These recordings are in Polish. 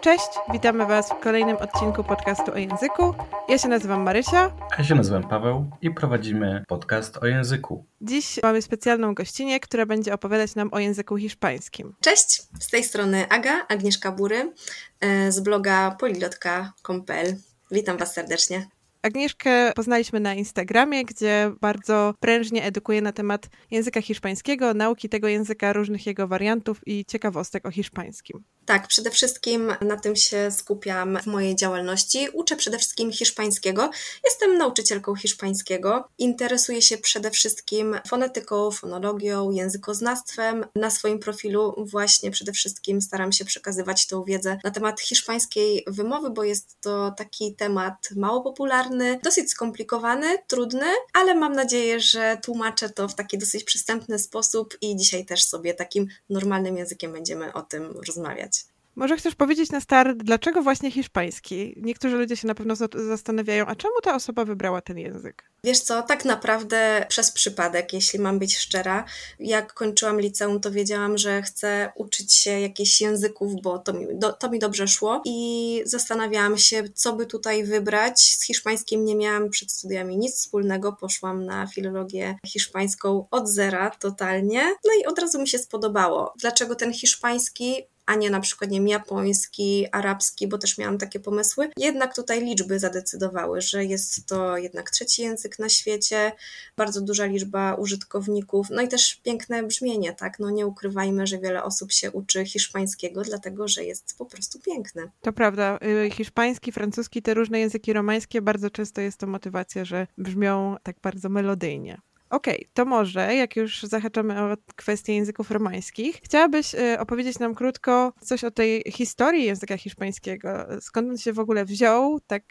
Cześć, witamy Was w kolejnym odcinku podcastu o języku. Ja się nazywam Marysia. Ja się nazywam Paweł i prowadzimy podcast o języku. Dziś mamy specjalną gościnę, która będzie opowiadać nam o języku hiszpańskim. Cześć, z tej strony Aga, Agnieszka Bury e, z bloga polilotka.pl. Witam Was serdecznie. Agnieszkę poznaliśmy na Instagramie, gdzie bardzo prężnie edukuje na temat języka hiszpańskiego, nauki tego języka, różnych jego wariantów i ciekawostek o hiszpańskim. Tak, przede wszystkim na tym się skupiam w mojej działalności. Uczę przede wszystkim hiszpańskiego. Jestem nauczycielką hiszpańskiego. Interesuję się przede wszystkim fonetyką, fonologią, językoznawstwem. Na swoim profilu właśnie przede wszystkim staram się przekazywać tą wiedzę na temat hiszpańskiej wymowy, bo jest to taki temat mało popularny, dosyć skomplikowany, trudny, ale mam nadzieję, że tłumaczę to w taki dosyć przystępny sposób i dzisiaj też sobie takim normalnym językiem będziemy o tym rozmawiać. Może chcesz powiedzieć na start, dlaczego właśnie hiszpański? Niektórzy ludzie się na pewno zastanawiają, a czemu ta osoba wybrała ten język? Wiesz co, tak naprawdę przez przypadek, jeśli mam być szczera. Jak kończyłam liceum, to wiedziałam, że chcę uczyć się jakichś języków, bo to mi, do, to mi dobrze szło i zastanawiałam się, co by tutaj wybrać. Z hiszpańskim nie miałam przed studiami nic wspólnego, poszłam na filologię hiszpańską od zera totalnie, no i od razu mi się spodobało. Dlaczego ten hiszpański? A nie na przykład nie wiem, japoński, arabski, bo też miałam takie pomysły. Jednak tutaj liczby zadecydowały, że jest to jednak trzeci język na świecie, bardzo duża liczba użytkowników, no i też piękne brzmienie, tak? No nie ukrywajmy, że wiele osób się uczy hiszpańskiego, dlatego że jest po prostu piękne. To prawda. Y, hiszpański, francuski, te różne języki romańskie, bardzo często jest to motywacja, że brzmią tak bardzo melodyjnie. Okej, okay, to może, jak już zahaczamy o kwestie języków romańskich, chciałabyś y, opowiedzieć nam krótko coś o tej historii języka hiszpańskiego. Skąd on się w ogóle wziął, tak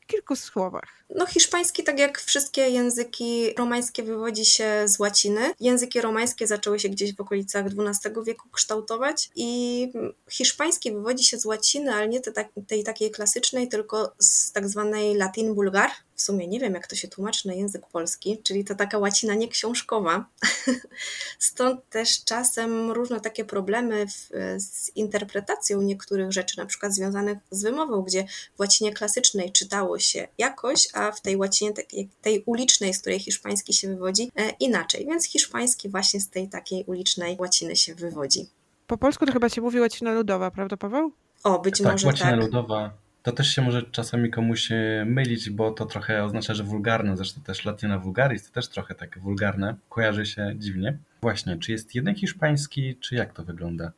w kilku słowach? No, hiszpański, tak jak wszystkie języki romańskie, wywodzi się z łaciny. Języki romańskie zaczęły się gdzieś w okolicach XII wieku kształtować i hiszpański wywodzi się z łaciny, ale nie tej, tej takiej klasycznej, tylko z tak zwanej latin bulgar. W sumie nie wiem, jak to się tłumaczy na język polski, czyli to taka łacina nieksiążkowa. Stąd też czasem różne takie problemy w, z interpretacją niektórych rzeczy, na przykład związanych z wymową, gdzie w łacinie klasycznej czytało się jakoś, a w tej łacinie tej ulicznej, z której hiszpański się wywodzi, e, inaczej. Więc hiszpański właśnie z tej takiej ulicznej łaciny się wywodzi. Po polsku to chyba się mówi łacina ludowa, prawda Paweł? O, być tak, może łacina tak. ludowa. To też się może czasami komuś e, mylić, bo to trochę oznacza, że wulgarne. Zresztą też latina vulgaris to też trochę takie wulgarne. Kojarzy się dziwnie. Właśnie, czy jest jeden hiszpański, czy jak to wygląda?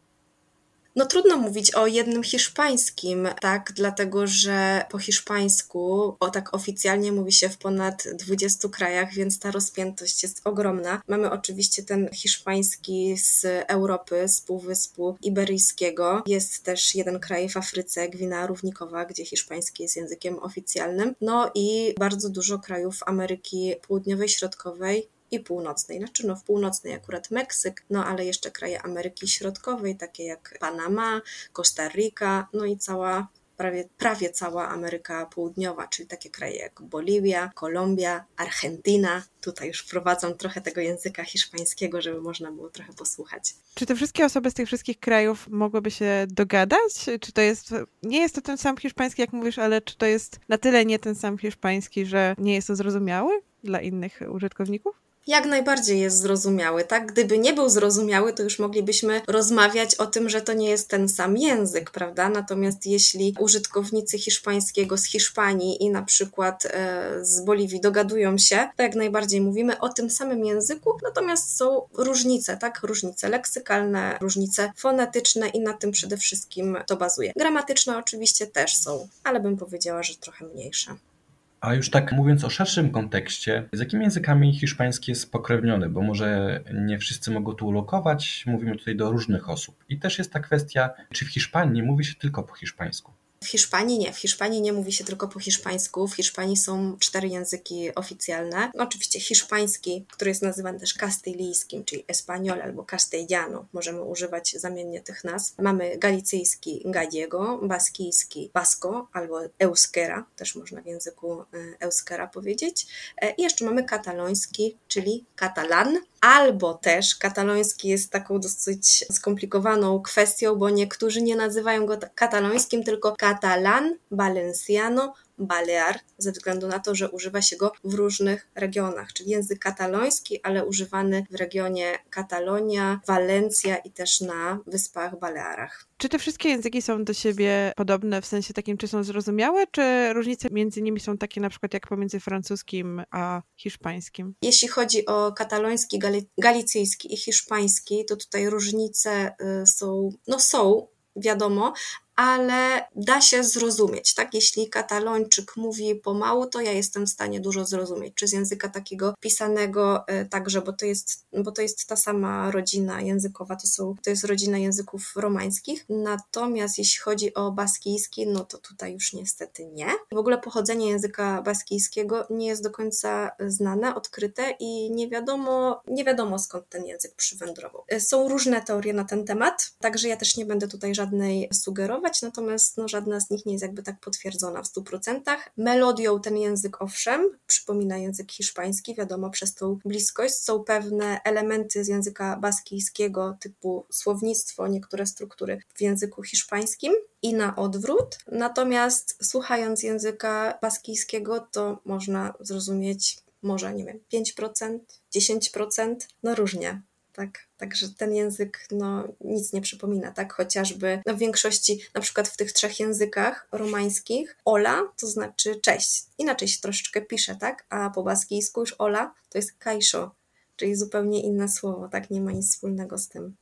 No trudno mówić o jednym hiszpańskim, tak, dlatego że po hiszpańsku, o tak oficjalnie mówi się w ponad 20 krajach, więc ta rozpiętość jest ogromna. Mamy oczywiście ten hiszpański z Europy, z Półwyspu Iberyjskiego. Jest też jeden kraj w Afryce, Gwina Równikowa, gdzie hiszpański jest językiem oficjalnym. No i bardzo dużo krajów Ameryki Południowej, Środkowej, i północnej. Znaczy no w północnej akurat Meksyk, no ale jeszcze kraje Ameryki Środkowej, takie jak Panama, Costa Rica, no i cała prawie, prawie cała Ameryka Południowa, czyli takie kraje jak Boliwia, Kolumbia, Argentyna. Tutaj już wprowadzam trochę tego języka hiszpańskiego, żeby można było trochę posłuchać. Czy te wszystkie osoby z tych wszystkich krajów mogłyby się dogadać? Czy to jest, nie jest to ten sam hiszpański, jak mówisz, ale czy to jest na tyle nie ten sam hiszpański, że nie jest to zrozumiały dla innych użytkowników? Jak najbardziej jest zrozumiały, tak? Gdyby nie był zrozumiały, to już moglibyśmy rozmawiać o tym, że to nie jest ten sam język, prawda? Natomiast jeśli użytkownicy hiszpańskiego z Hiszpanii i na przykład e, z Boliwii dogadują się, to jak najbardziej mówimy o tym samym języku, natomiast są różnice, tak? Różnice leksykalne, różnice fonetyczne i na tym przede wszystkim to bazuje. Gramatyczne oczywiście też są, ale bym powiedziała, że trochę mniejsze. A już tak mówiąc o szerszym kontekście, z jakimi językami hiszpański jest spokrewniony? Bo może nie wszyscy mogą tu ulokować, mówimy tutaj do różnych osób. I też jest ta kwestia, czy w Hiszpanii mówi się tylko po hiszpańsku? W Hiszpanii nie. W Hiszpanii nie mówi się tylko po hiszpańsku. W Hiszpanii są cztery języki oficjalne. Oczywiście hiszpański, który jest nazywany też kastylijskim, czyli espanol albo castellano. Możemy używać zamiennie tych nazw. Mamy galicyjski gallego, baskijski basko albo euskera, też można w języku e, euskera powiedzieć. E, I jeszcze mamy kataloński, czyli katalan albo też kataloński jest taką dosyć skomplikowaną kwestią, bo niektórzy nie nazywają go katalońskim, tylko katalan, valenciano, Balear, ze względu na to, że używa się go w różnych regionach, czyli język kataloński, ale używany w regionie Katalonia, Walencja i też na Wyspach Balearach. Czy te wszystkie języki są do siebie podobne w sensie takim, czy są zrozumiałe, czy różnice między nimi są takie na przykład jak pomiędzy francuskim a hiszpańskim? Jeśli chodzi o kataloński, galicyjski i hiszpański, to tutaj różnice y, są, no są, wiadomo, ale da się zrozumieć, tak? Jeśli katalończyk mówi pomału, to ja jestem w stanie dużo zrozumieć, czy z języka takiego pisanego e, także, bo to jest, bo to jest ta sama rodzina językowa, to, są, to jest rodzina języków romańskich, natomiast jeśli chodzi o baskijski, no to tutaj już niestety nie. W ogóle pochodzenie języka baskijskiego nie jest do końca znane, odkryte i nie wiadomo, nie wiadomo skąd ten język przywędrował. E, są różne teorie na ten temat, także ja też nie będę tutaj żadnej sugerować, natomiast no, żadna z nich nie jest jakby tak potwierdzona w 100%. Melodią ten język owszem, przypomina język hiszpański, wiadomo przez tą bliskość. Są pewne elementy z języka baskijskiego typu słownictwo, niektóre struktury w języku hiszpańskim i na odwrót. Natomiast słuchając języka baskijskiego, to można zrozumieć może, nie wiem, 5%, 10%, no różnie tak? Także ten język no, nic nie przypomina, tak? Chociażby no, w większości, na przykład w tych trzech językach romańskich, ola to znaczy cześć. Inaczej się troszeczkę pisze, tak? A po baskijsku już ola to jest kajszo, czyli zupełnie inne słowo, tak? Nie ma nic wspólnego z tym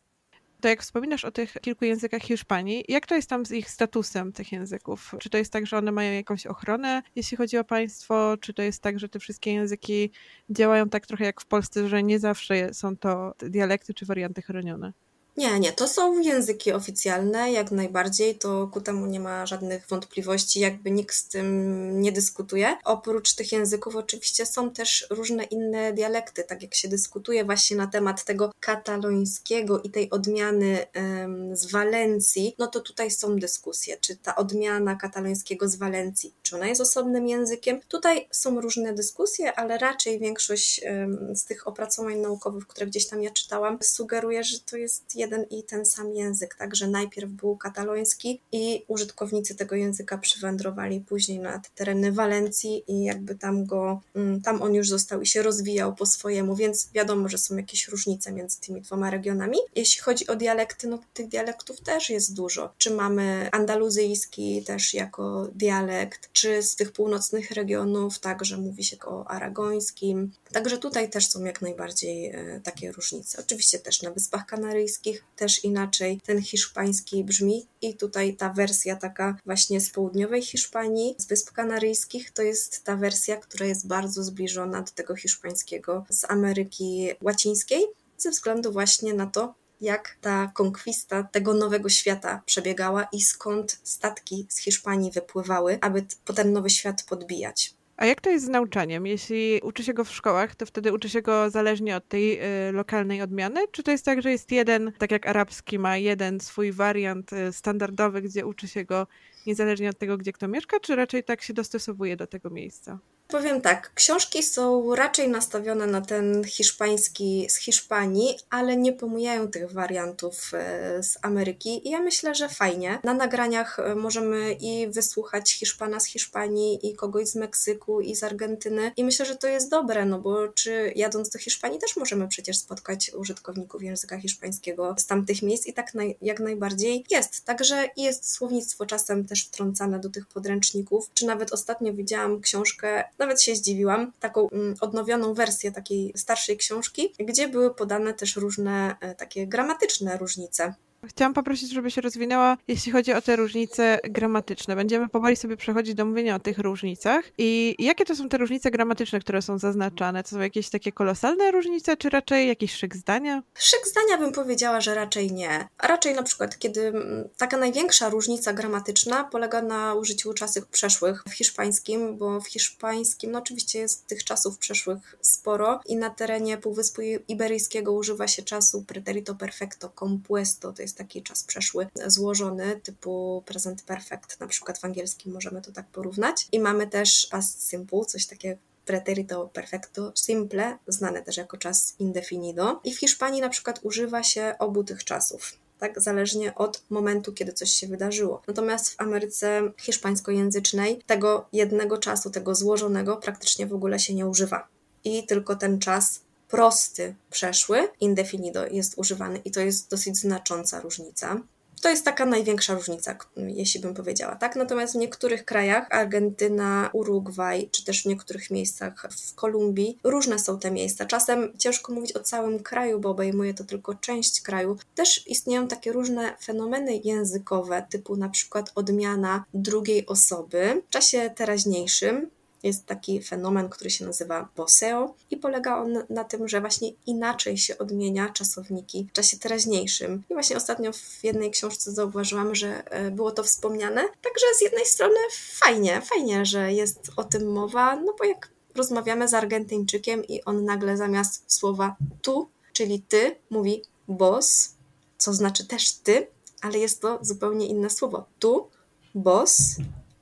to jak wspominasz o tych kilku językach Hiszpanii, jak to jest tam z ich statusem tych języków? Czy to jest tak, że one mają jakąś ochronę, jeśli chodzi o państwo? Czy to jest tak, że te wszystkie języki działają tak trochę jak w Polsce, że nie zawsze są to dialekty czy warianty chronione? Nie, nie, to są języki oficjalne, jak najbardziej, to ku temu nie ma żadnych wątpliwości, jakby nikt z tym nie dyskutuje. Oprócz tych języków oczywiście są też różne inne dialekty, tak jak się dyskutuje właśnie na temat tego katalońskiego i tej odmiany um, z Walencji, no to tutaj są dyskusje, czy ta odmiana katalońskiego z Walencji, czy ona jest osobnym językiem. Tutaj są różne dyskusje, ale raczej większość um, z tych opracowań naukowych, które gdzieś tam ja czytałam, sugeruje, że to jest jeden jeden i ten sam język, także najpierw był kataloński i użytkownicy tego języka przywędrowali później na te tereny Walencji i jakby tam go, mm, tam on już został i się rozwijał po swojemu, więc wiadomo, że są jakieś różnice między tymi dwoma regionami. Jeśli chodzi o dialekty, no tych dialektów też jest dużo. Czy mamy andaluzyjski też jako dialekt, czy z tych północnych regionów także mówi się o aragońskim. Także tutaj też są jak najbardziej e, takie różnice. Oczywiście też na Wyspach Kanaryjskich też inaczej ten hiszpański brzmi i tutaj ta wersja taka właśnie z południowej Hiszpanii, z Wysp Kanaryjskich, to jest ta wersja, która jest bardzo zbliżona do tego hiszpańskiego z Ameryki Łacińskiej, ze względu właśnie na to, jak ta konkwista tego nowego świata przebiegała i skąd statki z Hiszpanii wypływały, aby po ten nowy świat podbijać. A jak to jest z nauczaniem? Jeśli uczy się go w szkołach, to wtedy uczy się go zależnie od tej y, lokalnej odmiany? Czy to jest tak, że jest jeden, tak jak arabski ma jeden swój wariant y, standardowy, gdzie uczy się go niezależnie od tego, gdzie kto mieszka, czy raczej tak się dostosowuje do tego miejsca? Powiem tak, książki są raczej nastawione na ten hiszpański z Hiszpanii, ale nie pomijają tych wariantów e, z Ameryki i ja myślę, że fajnie. Na nagraniach e, możemy i wysłuchać Hiszpana z Hiszpanii i kogoś z Meksyku i z Argentyny i myślę, że to jest dobre, no bo czy jadąc do Hiszpanii też możemy przecież spotkać użytkowników języka hiszpańskiego z tamtych miejsc i tak naj, jak najbardziej jest. Także jest słownictwo czasem też wtrącane do tych podręczników, czy nawet ostatnio widziałam książkę nawet się zdziwiłam, taką mm, odnowioną wersję takiej starszej książki, gdzie były podane też różne e, takie gramatyczne różnice. Chciałam poprosić, żeby się rozwinęła, jeśli chodzi o te różnice gramatyczne. Będziemy powoli sobie przechodzić do mówienia o tych różnicach. I jakie to są te różnice gramatyczne, które są zaznaczane? To są jakieś takie kolosalne różnice, czy raczej jakiś szyk zdania? Szyk zdania bym powiedziała, że raczej nie. A raczej na przykład, kiedy mm, taka największa różnica gramatyczna polega na użyciu czasów przeszłych w hiszpańskim, bo w hiszpańskim, no oczywiście jest tych czasów przeszłych sporo i na terenie Półwyspu Iberyjskiego używa się czasu preterito perfecto compuesto, to jest jest taki czas przeszły złożony, typu present perfect, na przykład w angielskim możemy to tak porównać. I mamy też past simple, coś takiego pretérito perfecto simple, znane też jako czas indefinido. I w Hiszpanii na przykład używa się obu tych czasów tak, zależnie od momentu, kiedy coś się wydarzyło. Natomiast w Ameryce hiszpańskojęzycznej tego jednego czasu, tego złożonego, praktycznie w ogóle się nie używa. I tylko ten czas prosty, przeszły, indefinido jest używany i to jest dosyć znacząca różnica. To jest taka największa różnica, jeśli bym powiedziała, tak? Natomiast w niektórych krajach, Argentyna, Urugwaj, czy też w niektórych miejscach w Kolumbii, różne są te miejsca. Czasem ciężko mówić o całym kraju, bo obejmuje to tylko część kraju. Też istnieją takie różne fenomeny językowe, typu na przykład odmiana drugiej osoby w czasie teraźniejszym, jest taki fenomen, który się nazywa boseo i polega on na tym, że właśnie inaczej się odmienia czasowniki w czasie teraźniejszym. I właśnie ostatnio w jednej książce zauważyłam, że e, było to wspomniane. Także z jednej strony fajnie, fajnie, że jest o tym mowa, no bo jak rozmawiamy z Argentyńczykiem i on nagle zamiast słowa tu, czyli ty, mówi boss, co znaczy też ty, ale jest to zupełnie inne słowo. Tu, boss,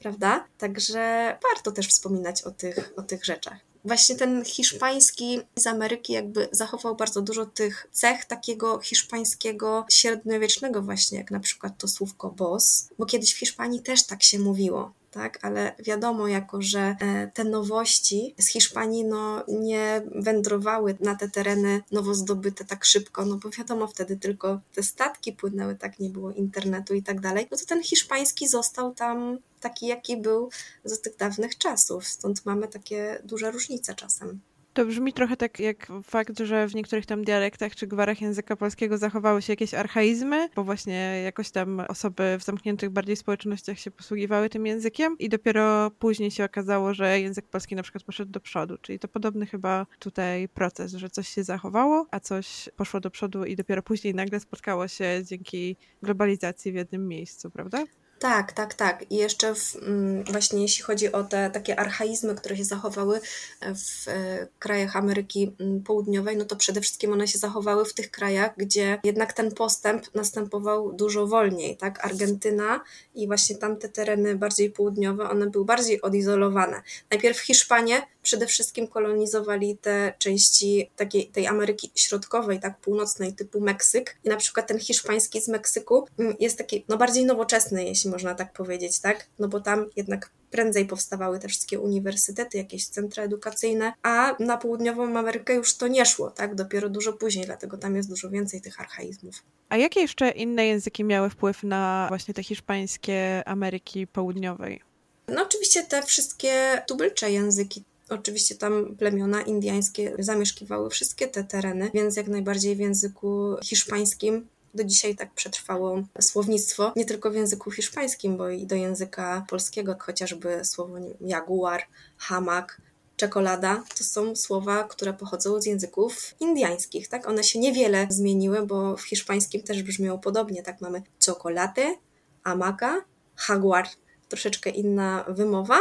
prawda? Także warto też wspominać o tych, o tych rzeczach. Właśnie ten hiszpański z Ameryki jakby zachował bardzo dużo tych cech takiego hiszpańskiego średniowiecznego właśnie, jak na przykład to słówko boss, bo kiedyś w Hiszpanii też tak się mówiło tak? Ale wiadomo, jako że e, te nowości z Hiszpanii no, nie wędrowały na te tereny nowo zdobyte tak szybko, no bo wiadomo, wtedy tylko te statki płynęły, tak, nie było internetu i tak dalej, no to ten hiszpański został tam taki, jaki był z tych dawnych czasów. Stąd mamy takie duże różnice czasem. To brzmi trochę tak jak fakt, że w niektórych tam dialektach czy gwarach języka polskiego zachowały się jakieś archaizmy, bo właśnie jakoś tam osoby w zamkniętych bardziej społecznościach się posługiwały tym językiem i dopiero później się okazało, że język polski na przykład poszedł do przodu, czyli to podobny chyba tutaj proces, że coś się zachowało, a coś poszło do przodu i dopiero później nagle spotkało się dzięki globalizacji w jednym miejscu, prawda? Tak, tak, tak. I jeszcze w, mm, właśnie jeśli chodzi o te takie archaizmy, które się zachowały w e, krajach Ameryki mm, Południowej, no to przede wszystkim one się zachowały w tych krajach, gdzie jednak ten postęp następował dużo wolniej, tak? Argentyna i właśnie tamte tereny bardziej południowe, one były bardziej odizolowane. Najpierw Hiszpanie przede wszystkim kolonizowali te części takiej, tej Ameryki Środkowej, tak północnej, typu Meksyk. I na przykład ten hiszpański z Meksyku mm, jest taki no, bardziej nowoczesny, jeśli można tak powiedzieć, tak? No bo tam jednak prędzej powstawały te wszystkie uniwersytety, jakieś centra edukacyjne, a na południową Amerykę już to nie szło, tak? Dopiero dużo później, dlatego tam jest dużo więcej tych archaizmów. A jakie jeszcze inne języki miały wpływ na właśnie te hiszpańskie Ameryki Południowej? No oczywiście te wszystkie tubylcze języki, Oczywiście tam plemiona indiańskie zamieszkiwały wszystkie te tereny, więc jak najbardziej w języku hiszpańskim do dzisiaj tak przetrwało słownictwo, nie tylko w języku hiszpańskim, bo i do języka polskiego, chociażby słowo jaguar, hamak, czekolada, to są słowa, które pochodzą z języków indiańskich, tak? One się niewiele zmieniły, bo w hiszpańskim też brzmią podobnie, tak? Mamy chocolate, amaka, jaguar, troszeczkę inna wymowa,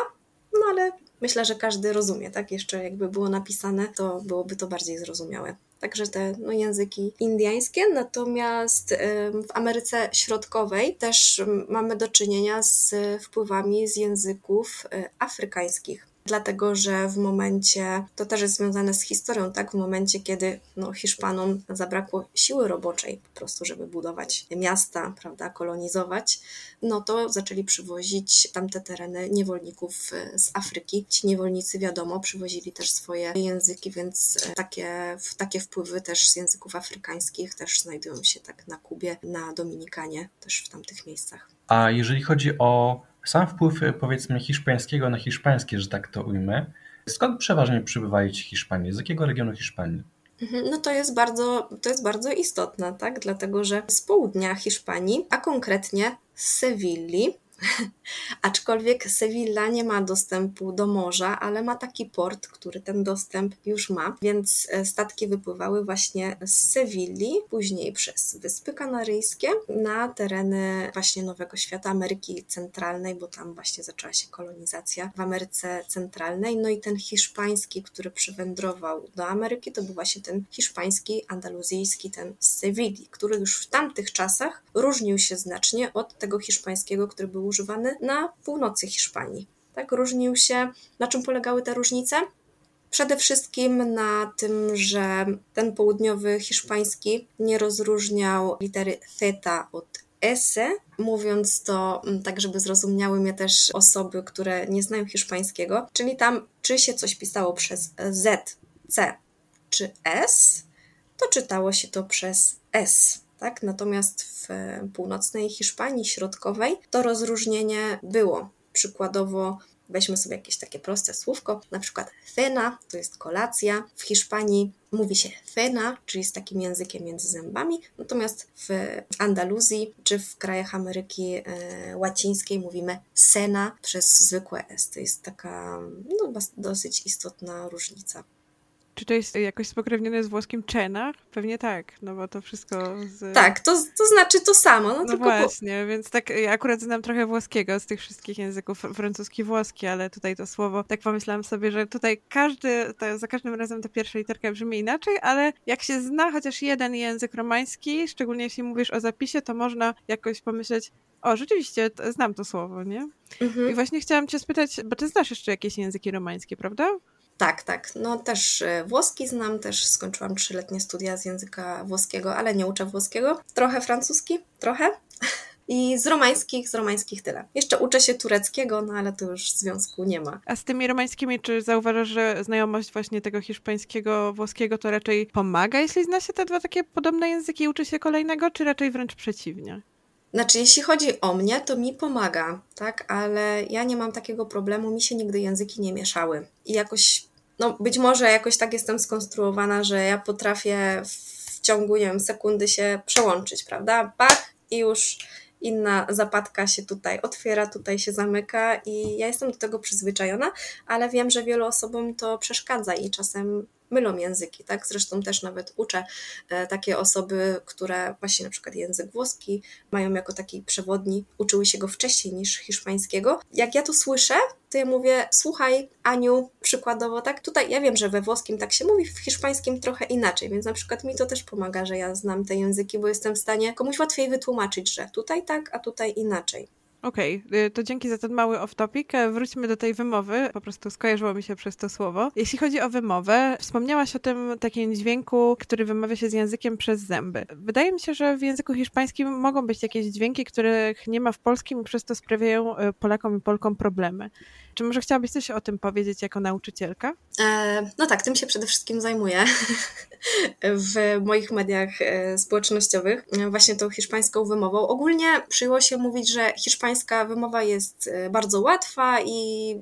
no ale myślę, że każdy rozumie, tak? Jeszcze jakby było napisane, to byłoby to bardziej zrozumiałe. Także te no, języki indyjskie, natomiast w Ameryce Środkowej też mamy do czynienia z wpływami z języków e, afrykańskich dlatego że w momencie, to też jest związane z historią, tak, w momencie, kiedy no, Hiszpanom zabrakło siły roboczej po prostu, żeby budować miasta, prawda, kolonizować, no to zaczęli przywozić tamte tereny niewolników e, z Afryki. Ci niewolnicy, wiadomo, przywozili też swoje języki, więc e, takie, takie wpływy też z języków afrykańskich też znajdują się tak na Kubie, na Dominikanie, też w tamtych miejscach. A jeżeli chodzi o sam wpływ e, powiedzmy hiszpańskiego na hiszpańskie, że tak to ujmę, skąd przeważnie przybywali ci Hiszpanie? Z jakiego regionu Hiszpanii? Mhm, no to jest bardzo, to jest bardzo istotne, tak? Dlatego, że z południa Hiszpanii, a konkretnie z Sewilli, Aczkolwiek Sevilla nie ma dostępu do morza, ale ma taki port, który ten dostęp już ma, więc e, statki wypływały właśnie z Sewilli, później przez Wyspy Kanaryjskie na tereny właśnie Nowego Świata, Ameryki Centralnej, bo tam właśnie zaczęła się kolonizacja w Ameryce Centralnej. No i ten hiszpański, który przywędrował do Ameryki, to był właśnie ten hiszpański, andaluzyjski, ten z Sewilli, który już w tamtych czasach różnił się znacznie od tego hiszpańskiego, który był używany na północy Hiszpanii. Tak, różnił się. Na czym polegały te różnice? Przede wszystkim na tym, że ten południowy hiszpański nie rozróżniał litery theta od S, mówiąc to mm, tak, żeby zrozumiały mnie też osoby, które nie znają hiszpańskiego, czyli tam czy się coś pisało przez Z, C czy S, to czytało się to przez S. Tak? Natomiast w północnej Hiszpanii środkowej to rozróżnienie było. Przykładowo weźmy sobie jakieś takie proste słówko, na przykład cena to jest kolacja. W Hiszpanii mówi się cena, czyli z takim językiem między zębami, natomiast w Andaluzji czy w krajach Ameryki e, Łacińskiej mówimy sena przez zwykłe s. To jest taka no, dosyć istotna różnica. Czy to jest jakoś spokrewnione z włoskim czena? Pewnie tak, no bo to wszystko z... Tak, to, to znaczy to samo. No, no tylko właśnie, więc tak ja akurat znam trochę włoskiego z tych wszystkich języków, francuski, włoski, ale tutaj to słowo, tak pomyślałam sobie, że tutaj każdy, to, za każdym razem ta pierwsza literka brzmi inaczej, ale jak się zna chociaż jeden język romański, szczególnie jeśli mówisz o zapisie, to można jakoś pomyśleć, o, rzeczywiście, znam to słowo, nie? Mhm. I właśnie chciałam cię spytać, bo ty znasz jeszcze jakieś języki romańskie, prawda? Tak, tak. No też e, włoski znam, też skończyłam trzyletnie studia z języka włoskiego, ale nie uczę włoskiego. Trochę francuski, trochę. I z romańskich, z romańskich tyle. Jeszcze uczę się tureckiego, no ale to już związku nie ma. A z tymi romańskimi, czy zauważasz, że znajomość właśnie tego hiszpańskiego, włoskiego to raczej pomaga, jeśli zna się te dwa takie podobne języki i uczy się kolejnego, czy raczej wręcz przeciwnie? Znaczy, jeśli chodzi o mnie, to mi pomaga, tak, ale ja nie mam takiego problemu, mi się nigdy języki nie mieszały. I jakoś, no być może jakoś tak jestem skonstruowana, że ja potrafię w ciągu, nie wiem, sekundy się przełączyć, prawda? Bach i już inna zapadka się tutaj otwiera, tutaj się zamyka i ja jestem do tego przyzwyczajona, ale wiem, że wielu osobom to przeszkadza i czasem mylą języki, tak? Zresztą też nawet uczę e, takie osoby, które właśnie na przykład język włoski mają jako taki przewodni, uczyły się go wcześniej niż hiszpańskiego. Jak ja to słyszę, to ja mówię, słuchaj, Aniu, przykładowo, tak? Tutaj ja wiem, że we włoskim tak się mówi, w hiszpańskim trochę inaczej, więc na przykład mi to też pomaga, że ja znam te języki, bo jestem w stanie komuś łatwiej wytłumaczyć, że tutaj tak, a tutaj inaczej. Okej, okay, to dzięki za ten mały off-topic. E, wróćmy do tej wymowy. Po prostu skojarzyło mi się przez to słowo. Jeśli chodzi o wymowę, wspomniałaś o tym takim dźwięku, który wymawia się z językiem przez zęby. Wydaje mi się, że w języku hiszpańskim mogą być jakieś dźwięki, których nie ma w polskim i przez to sprawiają e, Polakom i Polkom problemy. Czy może chciałabyś coś o tym powiedzieć jako nauczycielka? E, no tak, tym się przede wszystkim zajmuję w moich mediach e, społecznościowych, właśnie tą hiszpańską wymową. Ogólnie przyjęło się mówić, że hiszpańska wymowa jest e, bardzo łatwa i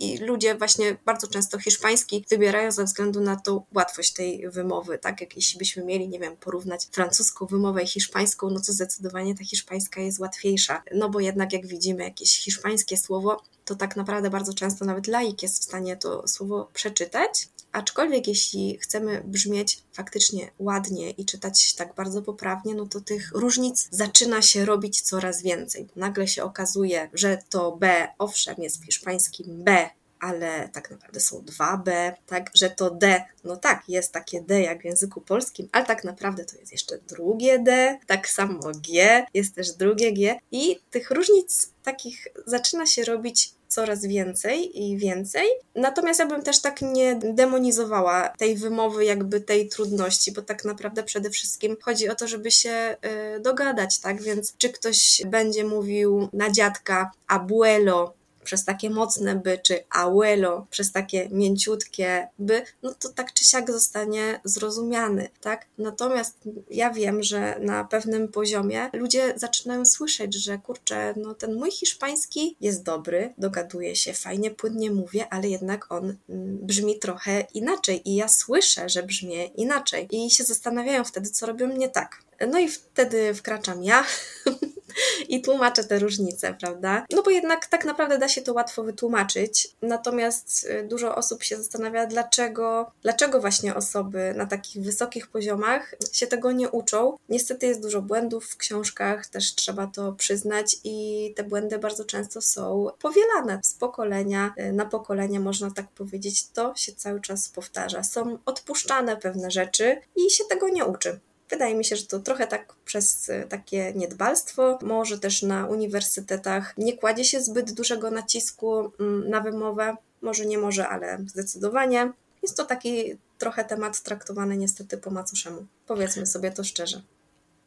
i ludzie właśnie bardzo często hiszpański wybierają ze względu na tą łatwość tej wymowy, tak jak jeśli byśmy mieli, nie wiem, porównać francuską wymowę i hiszpańską, no to zdecydowanie ta hiszpańska jest łatwiejsza, no bo jednak jak widzimy jakieś hiszpańskie słowo, to tak naprawdę bardzo często nawet laik jest w stanie to słowo przeczytać, Aczkolwiek jeśli chcemy brzmieć faktycznie ładnie i czytać tak bardzo poprawnie, no to tych różnic zaczyna się robić coraz więcej. Nagle się okazuje, że to B, owszem, jest w hiszpańskim B, ale tak naprawdę są dwa B, tak, że to D, no tak, jest takie D jak w języku polskim, ale tak naprawdę to jest jeszcze drugie D, tak samo G, jest też drugie G i tych różnic takich zaczyna się robić coraz więcej i więcej. Natomiast ja bym też tak nie demonizowała tej wymowy, jakby tej trudności, bo tak naprawdę przede wszystkim chodzi o to, żeby się y, dogadać, tak? Więc czy ktoś będzie mówił na dziadka abuelo, przez takie mocne by, czy abuelo przez takie mięciutkie by, no to tak czy siak zostanie zrozumiany, tak? Natomiast ja wiem, że na pewnym poziomie ludzie zaczynają słyszeć, że kurczę, no ten mój hiszpański jest dobry, dogaduje się, fajnie, płynnie mówię, ale jednak on mm, brzmi trochę inaczej i ja słyszę, że brzmi inaczej i się zastanawiają wtedy, co robią nie tak. No i wtedy wkraczam ja i tłumaczę te różnice, prawda? No bo jednak tak naprawdę da się to łatwo wytłumaczyć. Natomiast y, dużo osób się zastanawia, dlaczego, dlaczego właśnie osoby na takich wysokich poziomach się tego nie uczą. Niestety jest dużo błędów w książkach, też trzeba to przyznać, i te błędy bardzo często są powielane z pokolenia y, na pokolenie, można tak powiedzieć. To się cały czas powtarza. Są odpuszczane pewne rzeczy i się tego nie uczy. Wydaje mi się, że to trochę tak przez e, takie niedbalstwo, może też na uniwersytetach nie kładzie się zbyt dużego nacisku mm, na wymowę, może nie może, ale zdecydowanie. Jest to taki trochę temat traktowany niestety po macoszemu. Powiedzmy sobie to szczerze.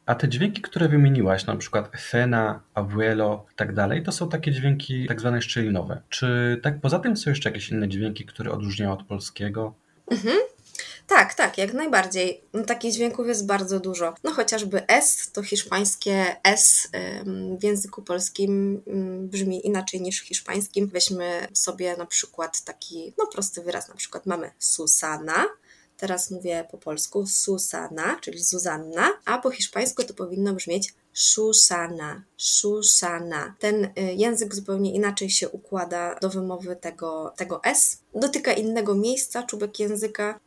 A te dźwięki, które wymieniłaś, na przykład fena, abuelo i tak dalej, to są takie dźwięki tak zwane szczelinowe. Czy tak poza tym są jeszcze jakieś inne dźwięki, które odróżniają od polskiego? Mhm. Tak, tak, jak najbardziej. No, takich dźwięków jest bardzo dużo. No chociażby S, to hiszpańskie S w języku polskim brzmi inaczej niż w hiszpańskim. Weźmy sobie na przykład taki, no prosty wyraz, na przykład mamy Susana, teraz mówię po polsku Susana, czyli Zuzanna, a po hiszpańsku to powinno brzmieć Susana, Susana. Ten y, język zupełnie inaczej się układa do wymowy tego, tego S. Dotyka innego miejsca, czubek języka.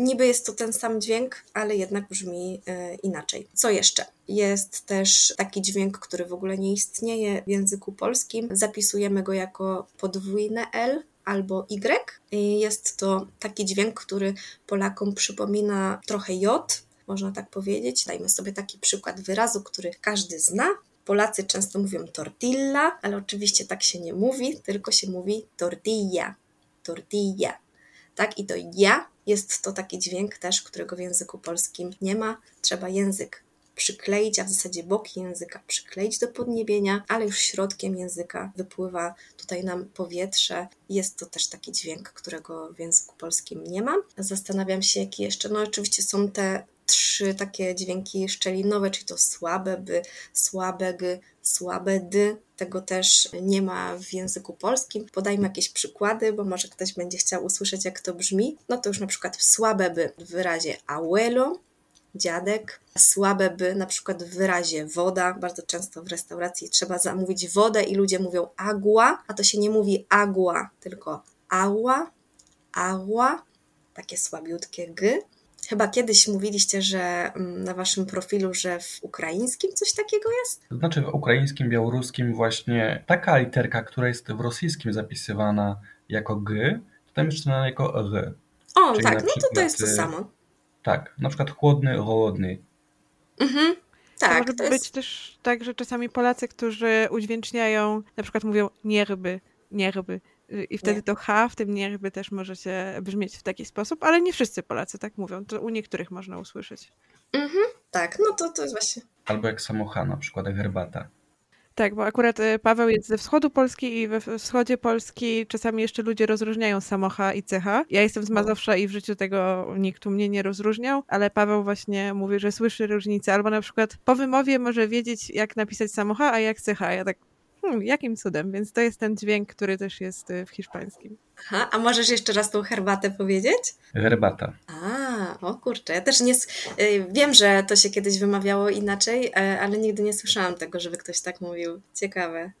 Niby jest to ten sam dźwięk, ale jednak brzmi y, inaczej. Co jeszcze? Jest też taki dźwięk, który w ogóle nie istnieje w języku polskim. Zapisujemy go jako podwójne L, albo Y. Jest to taki dźwięk, który Polakom przypomina trochę J, można tak powiedzieć. Dajmy sobie taki przykład wyrazu, który każdy zna. Polacy często mówią tortilla, ale oczywiście tak się nie mówi, tylko się mówi tortilla. Tortilla. Tak, i to ja jest to taki dźwięk też, którego w języku polskim nie ma. Trzeba język przykleić, a w zasadzie boki języka przykleić do podniebienia, ale już środkiem języka wypływa tutaj nam powietrze. Jest to też taki dźwięk, którego w języku polskim nie ma. Zastanawiam się, jaki jeszcze. No, oczywiście są te trzy takie dźwięki szczelinowe, czyli to słabe by, słabe g, słabe d. Tego też nie ma w języku polskim. Podajmy jakieś przykłady, bo może ktoś będzie chciał usłyszeć, jak to brzmi. No to już na przykład słabe by w wyrazie abuelo, dziadek. Słabe by na przykład w wyrazie woda. Bardzo często w restauracji trzeba zamówić wodę i ludzie mówią agua, a to się nie mówi agua, tylko agua, agua, takie słabiutkie g. Chyba kiedyś mówiliście, że mm, na waszym profilu, że w ukraińskim coś takiego jest? To znaczy w ukraińskim, białoruskim właśnie taka literka, która jest w rosyjskim zapisywana jako g, to tam jest czytana jako r. O, Czyli tak, no to to jest to y, samo. Tak, na przykład chłodny, chłodny. Mhm. Tak, to może to być też tak, że czasami Polacy, którzy udźwięczniają, na przykład mówią nierby, nierby. I wtedy nie. to H w tym nierby też może się brzmieć w taki sposób, ale nie wszyscy Polacy tak mówią. To u niektórych można usłyszeć. Mhm, tak, no to, to jest właśnie. Albo jak samo H, na przykład jak herbata. Tak, bo akurat y, Paweł jest ze wschodu Polski i we wschodzie Polski czasami jeszcze ludzie rozróżniają samocha i cecha. Ja jestem z Mazowsza i w życiu tego nikt u mnie nie rozróżniał, ale Paweł właśnie mówi, że słyszy różnicę, albo na przykład po wymowie może wiedzieć, jak napisać samocha, a jak cecha. Ja tak, hmm, jakim cudem? Więc to jest ten dźwięk, który też jest y, w hiszpańskim. Aha, a możesz jeszcze raz tą herbatę powiedzieć? Herbata. A, o kurczę, ja też nie. Y, wiem, że to się kiedyś wymawiało inaczej, e, ale nigdy nie słyszałam tego, żeby ktoś tak mówił. Ciekawe.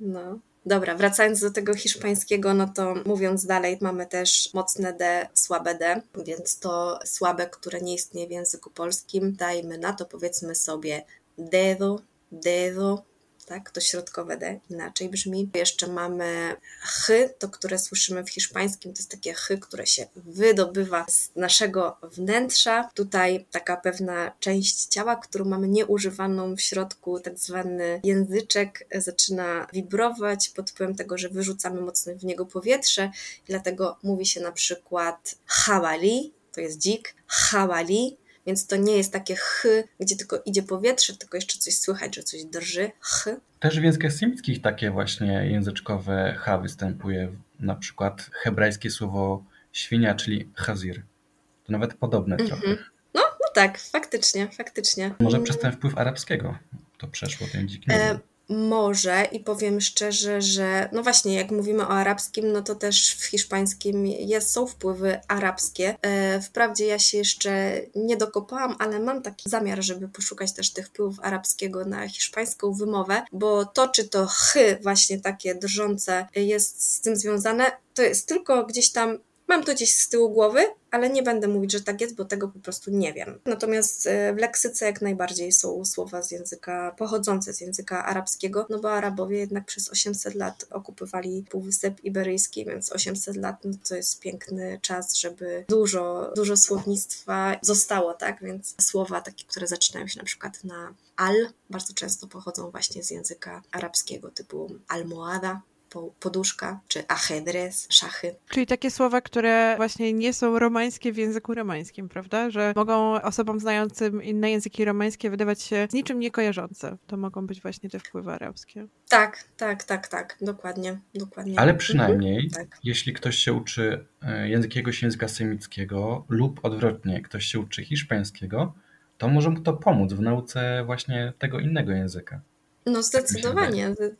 No. Dobra, wracając do tego hiszpańskiego, no to mówiąc dalej, mamy też mocne D, słabe D, więc to słabe, które nie istnieje w języku polskim, dajmy na to powiedzmy sobie dedo, dedo, tak? To środkowe D inaczej brzmi. Jeszcze mamy ch, to które słyszymy w hiszpańskim, to jest takie ch, które się wydobywa z naszego wnętrza. Tutaj taka pewna część ciała, którą mamy nieużywaną w środku, tak zwany języczek zaczyna wibrować pod wpływem tego, że wyrzucamy mocno w niego powietrze, dlatego mówi się na przykład hawali, to jest dzik, hawali, więc to nie jest takie ch, gdzie tylko idzie powietrze, tylko jeszcze coś słychać, że coś drży. Ch. Też w językach semickich takie właśnie języczkowe H występuje. Na przykład hebrajskie słowo świnia, czyli chazir. To nawet podobne mm -hmm. trochę. No, no tak, faktycznie, faktycznie. Może przez ten wpływ arabskiego to przeszło, ten dziki. E, może i powiem szczerze, że no właśnie, jak mówimy o arabskim, no to też w hiszpańskim jest, są wpływy arabskie. E, wprawdzie ja się jeszcze nie dokopałam, ale mam taki zamiar, żeby poszukać też tych wpływów arabskiego na hiszpańską wymowę, bo to, czy to chy właśnie takie drżące jest z tym związane, to jest tylko gdzieś tam Mam to gdzieś z tyłu głowy, ale nie będę mówić, że tak jest, bo tego po prostu nie wiem. Natomiast e, w leksyce jak najbardziej są słowa z języka pochodzące z języka arabskiego, no bo Arabowie jednak przez 800 lat okupowali Półwysep Iberyjski, więc 800 lat no to jest piękny czas, żeby dużo, dużo słownictwa zostało, tak? Więc słowa takie, które zaczynają się na przykład na al, bardzo często pochodzą właśnie z języka arabskiego, typu almohada, poduszka, czy ajedrez, szachy. Czyli takie słowa, które właśnie nie są romańskie w języku romańskim, prawda? Że mogą osobom znającym inne języki romańskie wydawać się z niczym niekojarzące. To mogą być właśnie te wpływy arabskie. Tak, tak, tak, tak, dokładnie, dokładnie. Ale przynajmniej, mhm, tak. jeśli ktoś się uczy e, jakiegoś języka semickiego lub odwrotnie, ktoś się uczy hiszpańskiego, to może mu to pomóc w nauce właśnie tego innego języka. No tak zdecydowanie. Tak,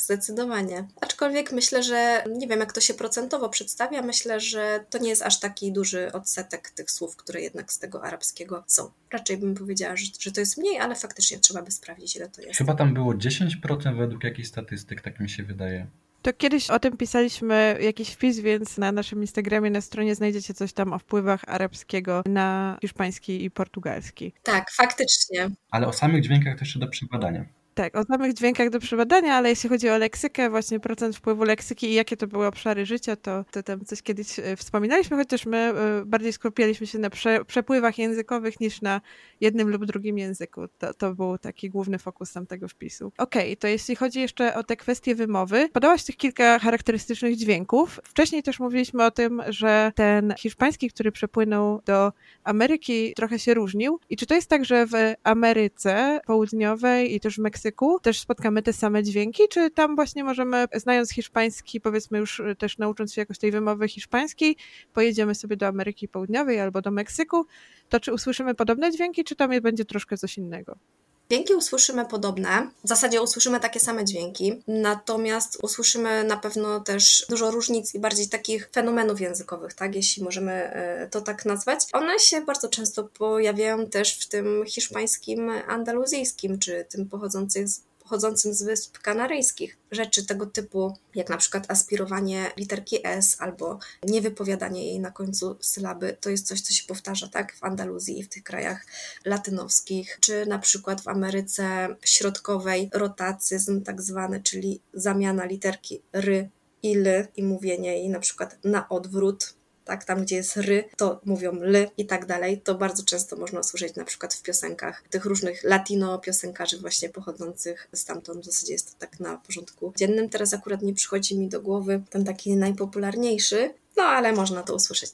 zdecydowanie. Aczkolwiek myślę, że nie wiem, jak to się procentowo przedstawia, myślę, że to nie jest aż taki duży odsetek tych słów, które jednak z tego arabskiego są. Raczej bym powiedziała, że, że to jest mniej, ale faktycznie trzeba by sprawdzić, ile to jest. Chyba tam było 10% według jakichś statystyk, tak mi się wydaje. To kiedyś o tym pisaliśmy jakiś wpis, więc na naszym Instagramie na stronie znajdziecie coś tam o wpływach arabskiego na hiszpański i portugalski. Tak, faktycznie. Ale o samych dźwiękach też jeszcze do przebadania. Tak, o samych dźwiękach do przebadania, ale jeśli chodzi o leksykę, właśnie procent wpływu leksyki i jakie to były obszary życia, to, to tam coś kiedyś e, wspominaliśmy, chociaż my e, bardziej skupialiśmy się na prze, przepływach językowych niż na jednym lub drugim języku. To, to był taki główny fokus tamtego wpisu. Okej, okay, to jeśli chodzi jeszcze o te kwestie wymowy, podałaś tych kilka charakterystycznych dźwięków. Wcześniej też mówiliśmy o tym, że ten hiszpański, który przepłynął do Ameryki, trochę się różnił. I czy to jest tak, że w Ameryce Południowej i też w Meksyku Meksyku też spotkamy te same dźwięki, czy tam właśnie możemy, znając hiszpański, powiedzmy już y, też naucząc się jakoś tej wymowy hiszpańskiej, pojedziemy sobie do Ameryki Południowej albo do Meksyku, to czy usłyszymy podobne dźwięki, czy tam będzie troszkę coś innego? Dźwięki usłyszymy podobne, w zasadzie usłyszymy takie same dźwięki, natomiast usłyszymy na pewno też dużo różnic i bardziej takich fenomenów językowych, tak, jeśli możemy e, to tak nazwać. One się bardzo często pojawiają też w tym hiszpańskim andaluzyjskim, czy tym pochodzących z pochodzącym z Wysp Kanaryjskich. Rzeczy tego typu, jak na przykład aspirowanie literki S albo niewypowiadanie jej na końcu sylaby, to jest coś, co się powtarza tak w Andaluzji i w tych krajach latynowskich, czy na przykład w Ameryce Środkowej rotacyzm tak zwany, czyli zamiana literki ry i ly i mówienie jej na przykład na odwrót tak, tam gdzie jest ry, to mówią ly i tak dalej. To bardzo często można usłyszeć na przykład w piosenkach tych różnych latino piosenkarzy właśnie pochodzących stamtąd. W zasadzie jest to tak na porządku dziennym. Teraz akurat nie przychodzi mi do głowy ten taki najpopularniejszy, no ale można to usłyszeć.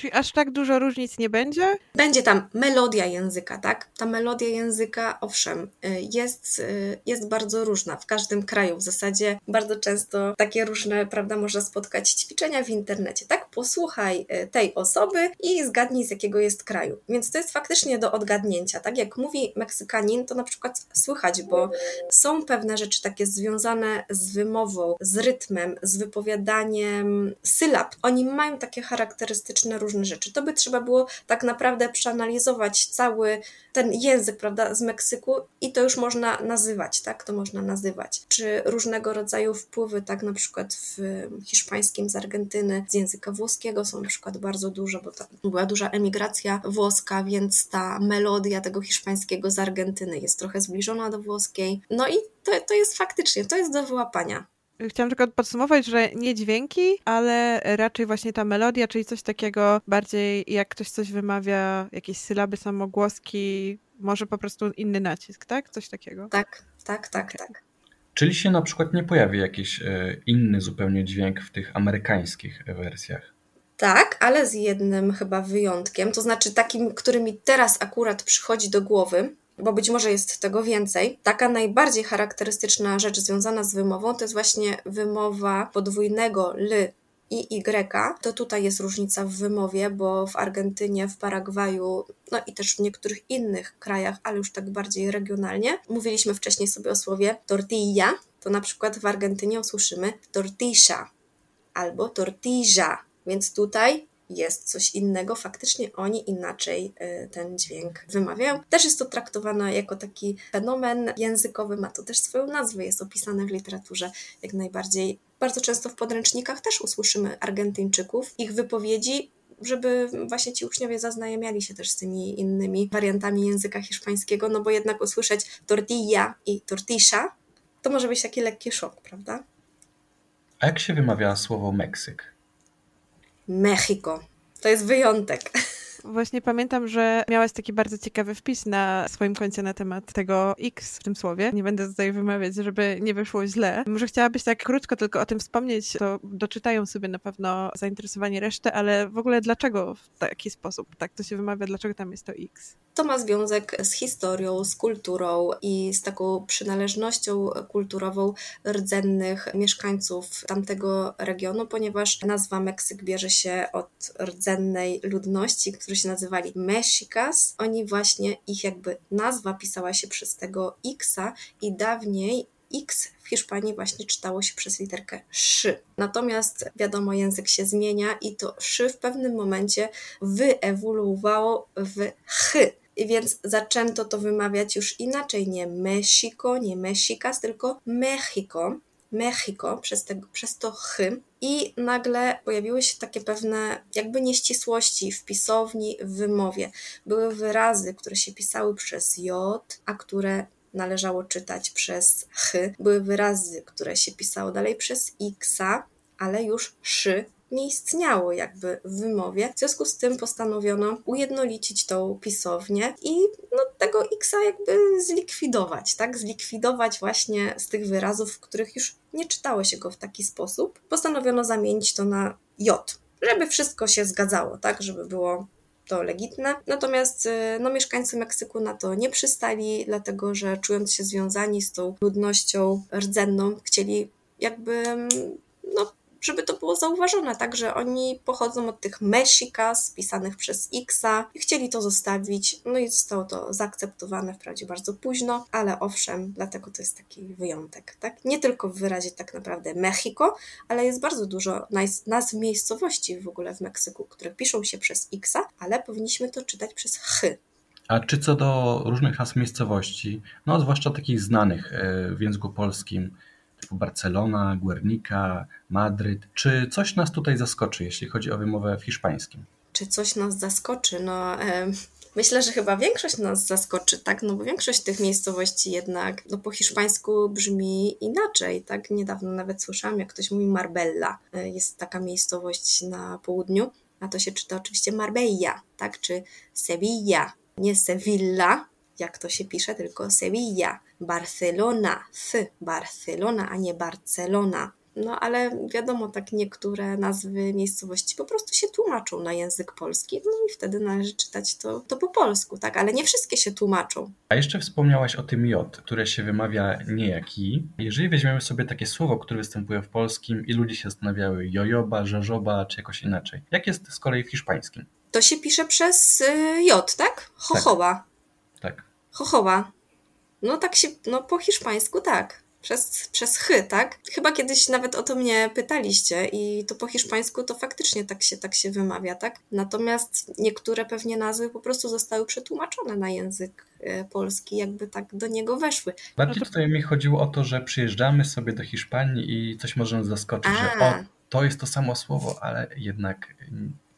Czyli aż tak dużo różnic nie będzie? Będzie tam melodia języka, tak? Ta melodia języka, owszem, y, jest, y, jest bardzo różna w każdym kraju. W zasadzie bardzo często takie różne, prawda, można spotkać ćwiczenia w internecie, tak? Posłuchaj y, tej osoby i zgadnij z jakiego jest kraju. Więc to jest faktycznie do odgadnięcia, tak? Jak mówi Meksykanin, to na przykład słychać, bo są pewne rzeczy takie związane z wymową, z rytmem, z wypowiadaniem sylab. Oni mają takie charakterystyczne różne różne rzeczy. To by trzeba było tak naprawdę przeanalizować cały ten język, prawda, z Meksyku i to już można nazywać, tak, to można nazywać. Czy różnego rodzaju wpływy, tak, na przykład w hiszpańskim z Argentyny, z języka włoskiego są na przykład bardzo duże, bo to była duża emigracja włoska, więc ta melodia tego hiszpańskiego z Argentyny jest trochę zbliżona do włoskiej. No i to, to jest faktycznie, to jest do wyłapania. Chciałam tylko podsumować, że nie dźwięki, ale raczej właśnie ta melodia, czyli coś takiego bardziej jak ktoś coś wymawia, jakieś sylaby, samogłoski, może po prostu inny nacisk, tak? Coś takiego. Tak, tak, tak, tak. Czyli się na przykład nie pojawi jakiś e, inny zupełnie dźwięk w tych amerykańskich wersjach. Tak, ale z jednym chyba wyjątkiem, to znaczy takim, który mi teraz akurat przychodzi do głowy, bo być może jest tego więcej. Taka najbardziej charakterystyczna rzecz związana z wymową to jest właśnie wymowa podwójnego ly i Y, to tutaj jest różnica w wymowie, bo w Argentynie, w Paragwaju, no i też w niektórych innych krajach, ale już tak bardziej regionalnie, mówiliśmy wcześniej sobie o słowie tortilla, to na przykład w Argentynie usłyszymy tortilla albo tortilla, więc tutaj jest coś innego, faktycznie oni inaczej y, ten dźwięk wymawiają. Też jest to traktowane jako taki fenomen językowy, ma to też swoją nazwę, jest opisane w literaturze jak najbardziej. Bardzo często w podręcznikach też usłyszymy Argentyńczyków, ich wypowiedzi żeby właśnie ci uczniowie zaznajamiali się też z tymi innymi wariantami języka hiszpańskiego, no bo jednak usłyszeć tortilla i tortisha to może być taki lekki szok, prawda? A jak się wymawia słowo Meksyk? Mexico. To jest wyjątek. Właśnie pamiętam, że miałaś taki bardzo ciekawy wpis na swoim koncie na temat tego X w tym słowie. Nie będę tutaj wymawiać, żeby nie wyszło źle. Może chciałabyś tak krótko tylko o tym wspomnieć, to doczytają sobie na pewno zainteresowani resztę, ale w ogóle dlaczego w taki sposób tak to się wymawia, dlaczego tam jest to X? To ma związek z historią, z kulturą i z taką przynależnością kulturową rdzennych mieszkańców tamtego regionu, ponieważ nazwa Meksyk bierze się od rdzennej ludności, którzy się nazywali Mexicas. Oni właśnie, ich jakby nazwa pisała się przez tego Xa i dawniej X w Hiszpanii właśnie czytało się przez literkę szy. Natomiast wiadomo, język się zmienia i to szy w pewnym momencie wyewoluowało w ch. I więc zaczęto to wymawiać już inaczej, nie Mexico, nie Mexicas, tylko Mexico. Mexico przez, te, przez to ch i nagle pojawiły się takie pewne jakby nieścisłości w pisowni, w wymowie. Były wyrazy, które się pisały przez J, a które należało czytać przez ch. Były wyrazy, które się pisało dalej przez x, ale już szy nie istniało jakby w wymowie. W związku z tym postanowiono ujednolicić tą pisownię i no, tego X jakby zlikwidować, tak? Zlikwidować właśnie z tych wyrazów, w których już nie czytało się go w taki sposób. Postanowiono zamienić to na J, żeby wszystko się zgadzało, tak? Żeby było to legitne. Natomiast y, no, mieszkańcy Meksyku na to nie przystali, dlatego że czując się związani z tą ludnością rdzenną, chcieli jakby mm, no, żeby to było zauważone, tak, że oni pochodzą od tych Meshikas pisanych przez Xa i chcieli to zostawić, no i zostało to zaakceptowane wprawdzie bardzo późno, ale owszem, dlatego to jest taki wyjątek, tak. Nie tylko w wyrazie tak naprawdę Mexico, ale jest bardzo dużo nazw miejscowości w ogóle w Meksyku, które piszą się przez Xa, ale powinniśmy to czytać przez Ch. A czy co do różnych nazw miejscowości, no zwłaszcza takich znanych e, w języku polskim, typu Barcelona, Guernica, Madryt. Czy coś nas tutaj zaskoczy, jeśli chodzi o wymowę w hiszpańskim? Czy coś nas zaskoczy? No, e, myślę, że chyba większość nas zaskoczy, tak? No bo większość tych miejscowości jednak no, po hiszpańsku brzmi inaczej, tak? Niedawno nawet słyszałam, jak ktoś mówi Marbella. E, jest taka miejscowość na południu, a to się czyta oczywiście Marbella, tak? Czy Sevilla, nie Sevilla, jak to się pisze, tylko Sevilla, Barcelona, s, Barcelona, a nie Barcelona. No ale wiadomo, tak niektóre nazwy miejscowości po prostu się tłumaczą na język polski, no i wtedy należy czytać to, to po polsku, tak, ale nie wszystkie się tłumaczą. A jeszcze wspomniałaś o tym J, które się wymawia nie jak i. Jeżeli weźmiemy sobie takie słowo, które występuje w polskim i ludzie się zastanawiały jojoba, żożoba czy jakoś inaczej, jak jest z kolei w hiszpańskim? To się pisze przez y, J, tak? Chochoła. Tak. Chochowa. No tak się, no po hiszpańsku tak. Przez, przez chy, tak? Chyba kiedyś nawet o to mnie pytaliście i to po hiszpańsku to faktycznie tak się, tak się wymawia, tak? Natomiast niektóre pewnie nazwy po prostu zostały przetłumaczone na język e, polski, jakby tak do niego weszły. Bardziej tutaj mi chodziło o to, że przyjeżdżamy sobie do Hiszpanii i coś może nas zaskoczyć, A. że o, to jest to samo słowo, ale jednak,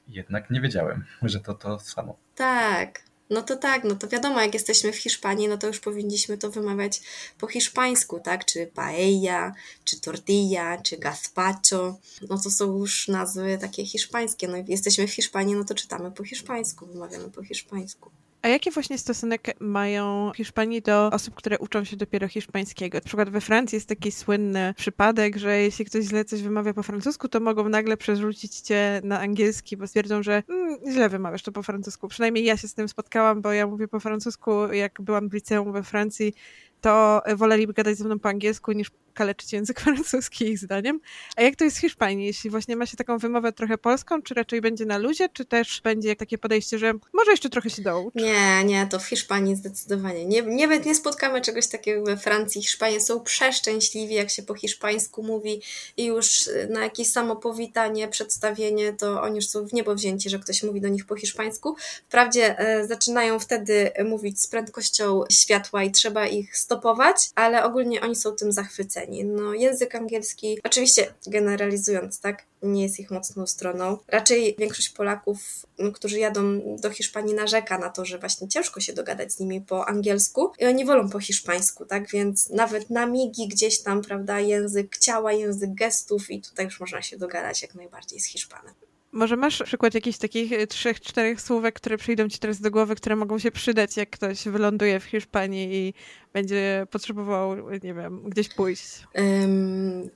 jednak nie wiedziałem, że to to samo. Tak, no to tak, no to wiadomo, jak jesteśmy w Hiszpanii, no to już powinniśmy to wymawiać po hiszpańsku, tak? Czy paella, czy tortilla, czy gazpacho. No to są już nazwy takie hiszpańskie. No jesteśmy w Hiszpanii, no to czytamy po hiszpańsku, wymawiamy po hiszpańsku. A jaki właśnie stosunek mają Hiszpanii do osób, które uczą się dopiero hiszpańskiego? Na przykład we Francji jest taki słynny przypadek, że jeśli ktoś źle coś wymawia po francusku, to mogą nagle przerzucić cię na angielski, bo stwierdzą, że mm, źle wymawiasz to po francusku. Przynajmniej ja się z tym spotkałam, bo ja mówię po francusku, jak byłam w liceum we Francji, to woleliby gadać ze mną po angielsku niż kaleczyć język francuski ich zdaniem. A jak to jest w Hiszpanii? Jeśli właśnie ma się taką wymowę trochę polską, czy raczej będzie na luzie, czy też będzie takie podejście, że może jeszcze trochę się doucz? Nie, nie, to w Hiszpanii zdecydowanie. Nie, nie, nie spotkamy czegoś takiego we Francji. Hiszpanie są przeszczęśliwi, jak się po hiszpańsku mówi i już na jakieś samo powitanie, przedstawienie, to oni już są w niebo wzięci, że ktoś mówi do nich po hiszpańsku. Wprawdzie e, zaczynają wtedy mówić z prędkością światła i trzeba ich stopować, ale ogólnie oni są tym zachwyceni no, język angielski, oczywiście generalizując, tak, nie jest ich mocną stroną. Raczej większość Polaków, no, którzy jadą do Hiszpanii, narzeka na to, że właśnie ciężko się dogadać z nimi po angielsku i oni wolą po hiszpańsku, tak? Więc nawet na migi gdzieś tam, prawda, język ciała, język gestów i tutaj już można się dogadać jak najbardziej z Hiszpanem. Może masz przykład jakichś takich e, trzech, czterech słówek, które przyjdą ci teraz do głowy, które mogą się przydać, jak ktoś wyląduje w Hiszpanii i będzie potrzebował, nie wiem, gdzieś pójść?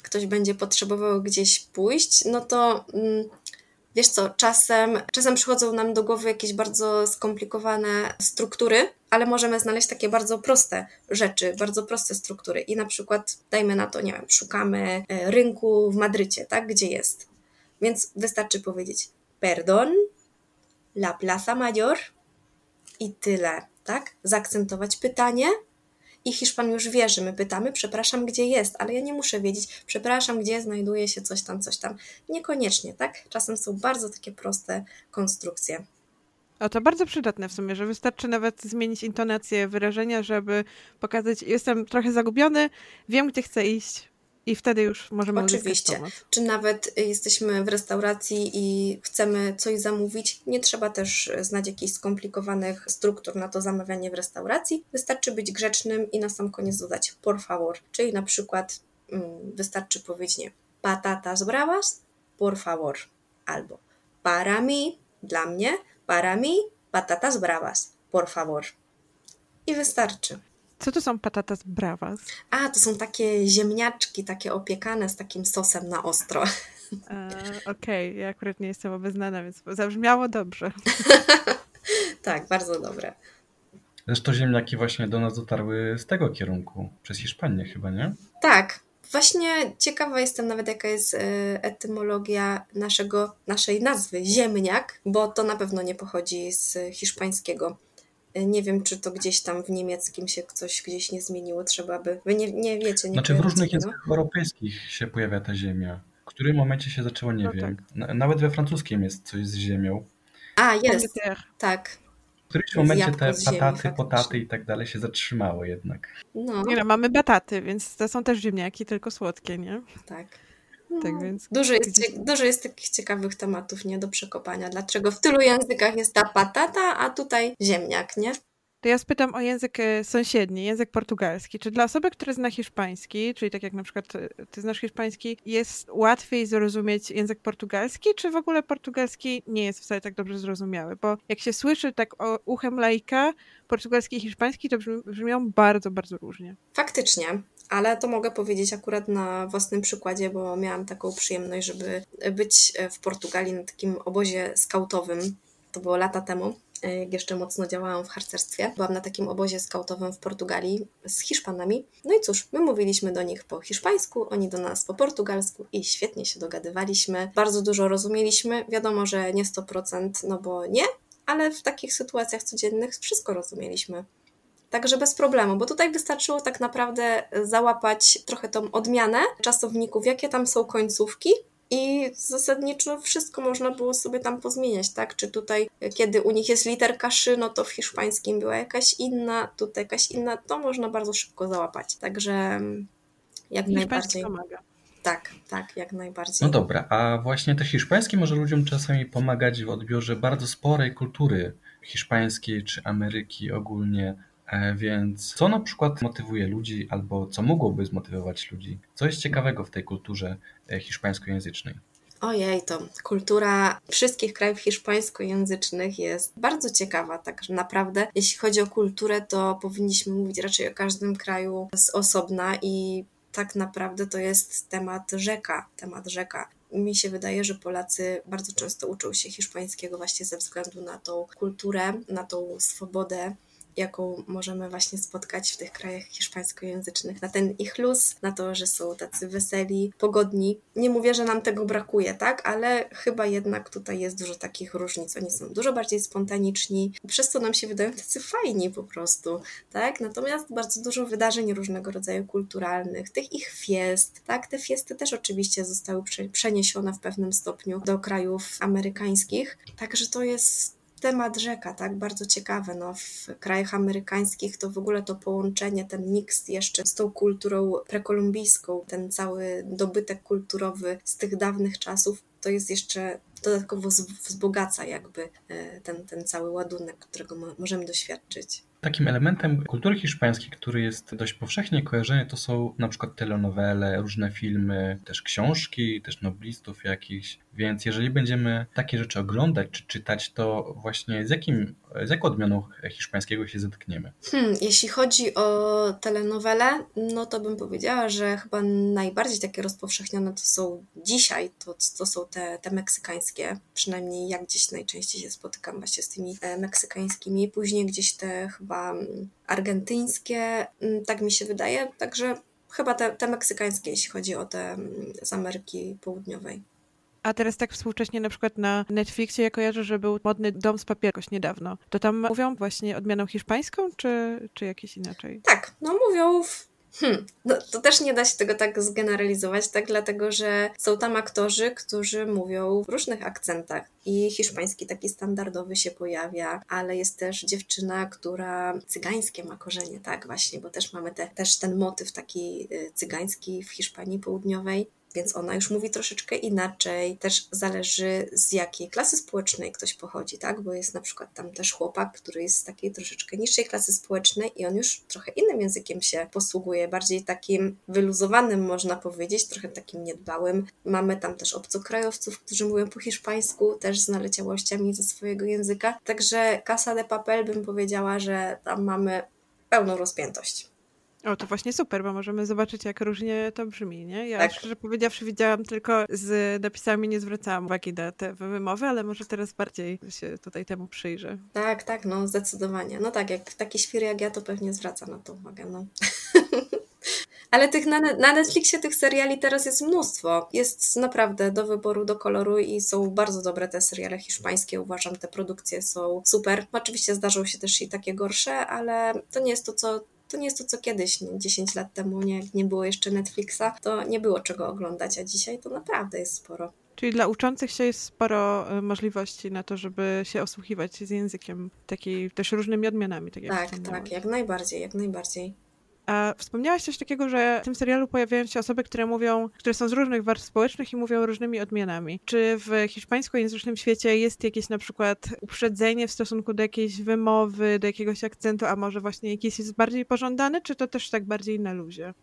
Ktoś będzie potrzebował gdzieś pójść, no to um, wiesz co, czasem, czasem przychodzą nam do głowy jakieś bardzo skomplikowane struktury, ale możemy znaleźć takie bardzo proste rzeczy, bardzo proste struktury. I na przykład, dajmy na to, nie wiem, szukamy e, rynku w Madrycie, tak, gdzie jest więc wystarczy powiedzieć perdon, la plaza mayor i tyle, tak? Zaakcentować pytanie i Hiszpan już wie, że my pytamy, przepraszam, gdzie jest, ale ja nie muszę wiedzieć, przepraszam, gdzie znajduje się coś tam, coś tam. Niekoniecznie, tak? Czasem są bardzo takie proste konstrukcje. O, to bardzo przydatne w sumie, że wystarczy nawet zmienić intonację wyrażenia, żeby pokazać, jestem trochę zagubiony, wiem, gdzie chcę iść, i wtedy już możemy Oczywiście. Czy nawet jesteśmy w restauracji i chcemy coś zamówić, nie trzeba też znać jakichś skomplikowanych struktur na to zamawianie w restauracji. Wystarczy być grzecznym i na sam koniec dodać por favor, czyli na przykład mm, wystarczy powiedzieć nie, patatas bravas, por favor, albo para mi, dla mnie, para mi, patatas bravas, por favor. I wystarczy. Co to są patatas bravas? A, to są takie ziemniaczki, takie opiekane z takim sosem na ostro. Okej, okay. ja akurat nie jestem obeznana, więc zabrzmiało dobrze. tak, bardzo dobre. Zresztą ziemniaki właśnie do nas dotarły z tego kierunku, przez Hiszpanię chyba, nie? Tak. Właśnie ciekawa jestem nawet, jaka jest e, etymologia naszego, naszej nazwy, ziemniak, bo to na pewno nie pochodzi z hiszpańskiego. Nie wiem, czy to gdzieś tam w niemieckim się coś gdzieś nie zmieniło, trzeba by. Wy nie, nie wiecie, nie Znaczy w różnych językach europejskich się pojawia ta ziemia. W którym momencie się zaczęło, nie no wiem. Tak. Nawet we francuskim jest coś z ziemią. A, jest. Tak. W którymś momencie te pataty, ziemi, potaty i tak dalej się zatrzymały jednak. No. Nie no, mamy bataty, więc to są też ziemniaki, tylko słodkie, nie? Tak. Tak no. więc... dużo, jest, dużo jest takich ciekawych tematów nie do przekopania. Dlaczego w tylu językach jest ta patata, a tutaj ziemniak, nie? To ja spytam o język e, sąsiedni, język portugalski. Czy dla osoby, która zna hiszpański, czyli tak jak na przykład e, ty znasz hiszpański, jest łatwiej zrozumieć język portugalski, czy w ogóle portugalski nie jest wcale tak dobrze zrozumiały? Bo jak się słyszy tak o uchem laika, portugalski i hiszpański to brzmią bardzo, bardzo różnie. Faktycznie ale to mogę powiedzieć akurat na własnym przykładzie, bo miałam taką przyjemność, żeby być w Portugalii na takim obozie skautowym. To było lata temu, jak jeszcze mocno działałam w harcerstwie. Byłam na takim obozie skautowym w Portugalii z Hiszpanami. No i cóż, my mówiliśmy do nich po hiszpańsku, oni do nas po portugalsku i świetnie się dogadywaliśmy. Bardzo dużo rozumieliśmy. Wiadomo, że nie 100%, no bo nie, ale w takich sytuacjach codziennych wszystko rozumieliśmy. Także bez problemu, bo tutaj wystarczyło tak naprawdę załapać trochę tą odmianę czasowników, jakie tam są końcówki, i zasadniczo wszystko można było sobie tam pozmieniać, tak? Czy tutaj, kiedy u nich jest literka szy, no to w hiszpańskim była jakaś inna, tutaj jakaś inna, to można bardzo szybko załapać. Także mm, jak najbardziej. pomaga. Tak, tak, jak najbardziej. No dobra, a właśnie to hiszpańskie może ludziom czasami pomagać w odbiorze bardzo sporej kultury hiszpańskiej czy Ameryki ogólnie. E, więc co na przykład motywuje ludzi, albo co mogłoby zmotywować ludzi? Co jest ciekawego w tej kulturze e, hiszpańskojęzycznej? Ojej, to kultura wszystkich krajów hiszpańskojęzycznych jest bardzo ciekawa, tak naprawdę. Jeśli chodzi o kulturę, to powinniśmy mówić raczej o każdym kraju z osobna i tak naprawdę to jest temat rzeka, temat rzeka. Mi się wydaje, że Polacy bardzo często uczą się hiszpańskiego właśnie ze względu na tą kulturę, na tą swobodę jaką możemy właśnie spotkać w tych krajach hiszpańskojęzycznych, na ten ich luz, na to, że są tacy weseli, pogodni. Nie mówię, że nam tego brakuje, tak, ale chyba jednak tutaj jest dużo takich różnic. Oni są dużo bardziej spontaniczni, przez co nam się wydają tacy fajni po prostu, tak. Natomiast bardzo dużo wydarzeń różnego rodzaju kulturalnych, tych ich fiest, tak. Te fiesty też oczywiście zostały przeniesione w pewnym stopniu do krajów amerykańskich, także to jest temat rzeka, tak, bardzo ciekawe. No, w krajach amerykańskich to w ogóle to połączenie, ten miks jeszcze z tą kulturą prekolumbijską, ten cały dobytek kulturowy z tych dawnych czasów, to jest jeszcze dodatkowo wzbogaca jakby e, ten, ten cały ładunek, którego możemy doświadczyć. Takim elementem kultury hiszpańskiej, który jest dość powszechnie kojarzony, to są na przykład telenowele, różne filmy, też książki, też noblistów jakichś, Więc jeżeli będziemy takie rzeczy oglądać czy czytać, to właśnie z, jakim, z jaką odmianą hiszpańskiego się zetkniemy? Hmm, jeśli chodzi o telenowele, no to bym powiedziała, że chyba najbardziej takie rozpowszechnione to są dzisiaj, to, to są te, te meksykańskie, przynajmniej jak gdzieś najczęściej się spotykam właśnie z tymi e, meksykańskimi, później gdzieś te chyba mm, argentyńskie, mm, tak mi się wydaje, także chyba te, te meksykańskie, jeśli chodzi o te mm, z Ameryki Południowej. A teraz tak współcześnie na przykład na Netflixie ja kojarzę, że był modny Dom z papierkoś niedawno. To tam mówią właśnie odmianą hiszpańską, czy, czy jakieś inaczej? Tak, no mówią w Hmm, no, to też nie da się tego tak zgeneralizować, tak? Dlatego, że są tam aktorzy, którzy mówią w różnych akcentach i hiszpański taki standardowy się pojawia, ale jest też dziewczyna, która cygańskie ma korzenie, tak? Właśnie, bo też mamy te, też ten motyw taki y, cygański w Hiszpanii Południowej więc ona już mówi troszeczkę inaczej. Też zależy z jakiej klasy społecznej ktoś pochodzi, tak? Bo jest na przykład tam też chłopak, który jest z takiej troszeczkę niższej klasy społecznej i on już trochę innym językiem się posługuje, bardziej takim wyluzowanym, można powiedzieć, trochę takim niedbałym. Mamy tam też obcokrajowców, którzy mówią po hiszpańsku, też z naleciałościami ze swojego języka. Także Casa de Papel bym powiedziała, że tam mamy pełną rozpiętość. O, to właśnie super, bo możemy zobaczyć, jak różnie to brzmi, nie? Ja tak. szczerze powiedziawszy widziałam tylko z napisami, nie zwracałam uwagi na te wymowy, ale może teraz bardziej się tutaj temu przyjrzę. Tak, tak, no zdecydowanie. No tak, jak taki świr jak ja, to pewnie zwraca na to uwagę, no. Ale tych na, na Netflixie tych seriali teraz jest mnóstwo. Jest naprawdę do wyboru, do koloru i są bardzo dobre te seriale hiszpańskie. Uważam, te produkcje są super. Oczywiście zdarzą się też i takie gorsze, ale to nie jest to, co to nie jest to, co kiedyś, nie, 10 lat temu, nie, nie było jeszcze Netflixa, to nie było czego oglądać, a dzisiaj to naprawdę jest sporo. Czyli dla uczących się jest sporo e, możliwości na to, żeby się osłuchiwać z językiem, takiej też różnymi odmianami. Tak, jak tak, tak, jak najbardziej, jak najbardziej. A wspomniałaś coś takiego, że w tym serialu pojawiają się osoby, które mówią, które są z różnych warstw społecznych i mówią różnymi odmianami. Czy w hiszpańskojęzycznym świecie jest jakieś na przykład uprzedzenie w stosunku do jakiejś wymowy, do jakiegoś akcentu, a może właśnie jakiś jest bardziej pożądany, czy to też tak bardziej na luzie?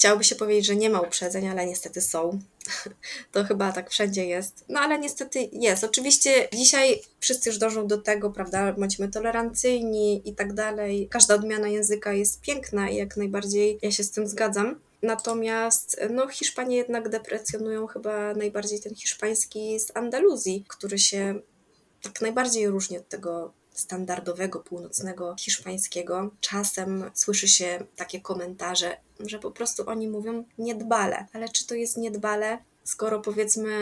Chciałoby się powiedzieć, że nie ma uprzedzeń, ale niestety są. To chyba tak wszędzie jest. No ale niestety jest. Oczywiście dzisiaj wszyscy już dążą do tego, prawda? Bądźmy tolerancyjni i tak dalej. Każda odmiana języka jest piękna i jak najbardziej ja się z tym zgadzam. Natomiast no, Hiszpanie jednak deprecjonują chyba najbardziej ten hiszpański z Andaluzji, który się tak najbardziej różni od tego standardowego północnego hiszpańskiego. Czasem słyszy się takie komentarze, że po prostu oni mówią niedbale. Ale czy to jest niedbale, skoro powiedzmy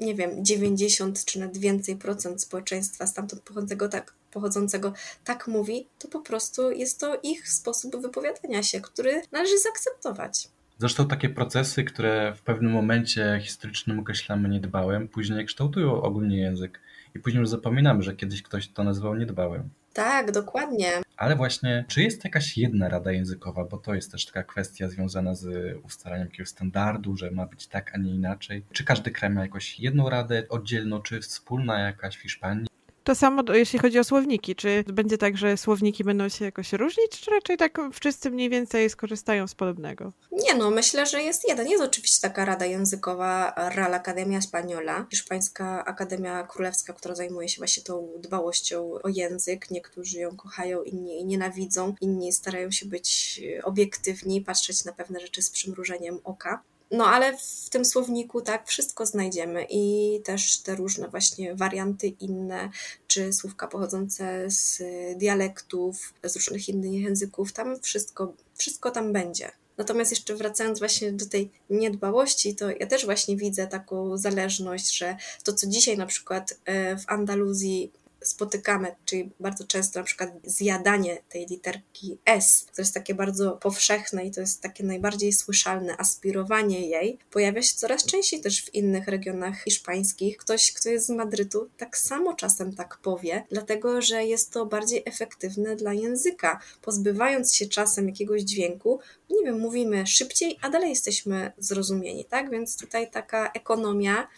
nie wiem, 90 czy nawet więcej procent społeczeństwa stamtąd pochodzącego tak, pochodzącego tak mówi, to po prostu jest to ich sposób wypowiadania się, który należy zaakceptować. Zresztą takie procesy, które w pewnym momencie historycznym określamy niedbałym, później kształtują ogólnie język i później już zapominamy, że kiedyś ktoś to nazywał niedbałym. Tak, dokładnie. Ale właśnie, czy jest jakaś jedna rada językowa, bo to jest też taka kwestia związana z ustalaniem jakiegoś standardu, że ma być tak, a nie inaczej. Czy każdy kraj ma jakąś jedną radę oddzielną, czy wspólna jakaś w Hiszpanii? To samo jeśli chodzi o słowniki. Czy będzie tak, że słowniki będą się jakoś różnić, czy raczej tak wszyscy mniej więcej skorzystają z podobnego? Nie no, myślę, że jest jeden. Jest oczywiście taka rada językowa Real Academia Española, hiszpańska akademia królewska, która zajmuje się właśnie tą dbałością o język. Niektórzy ją kochają, inni nienawidzą, inni starają się być obiektywni, patrzeć na pewne rzeczy z przymrużeniem oka. No ale w tym słowniku tak wszystko znajdziemy i też te różne właśnie warianty inne, czy słówka pochodzące z dialektów, z różnych innych języków, tam wszystko, wszystko tam będzie. Natomiast jeszcze wracając właśnie do tej niedbałości, to ja też właśnie widzę taką zależność, że to, co dzisiaj na przykład e, w Andaluzji spotykamy, czyli bardzo często na przykład zjadanie tej literki S, to jest takie bardzo powszechne i to jest takie najbardziej słyszalne, aspirowanie jej, pojawia się coraz częściej też w innych regionach hiszpańskich. Ktoś, kto jest z Madrytu, tak samo czasem tak powie, dlatego że jest to bardziej efektywne dla języka. Pozbywając się czasem jakiegoś dźwięku, nie wiem, mówimy szybciej, a dalej jesteśmy zrozumieni, tak? Więc tutaj taka ekonomia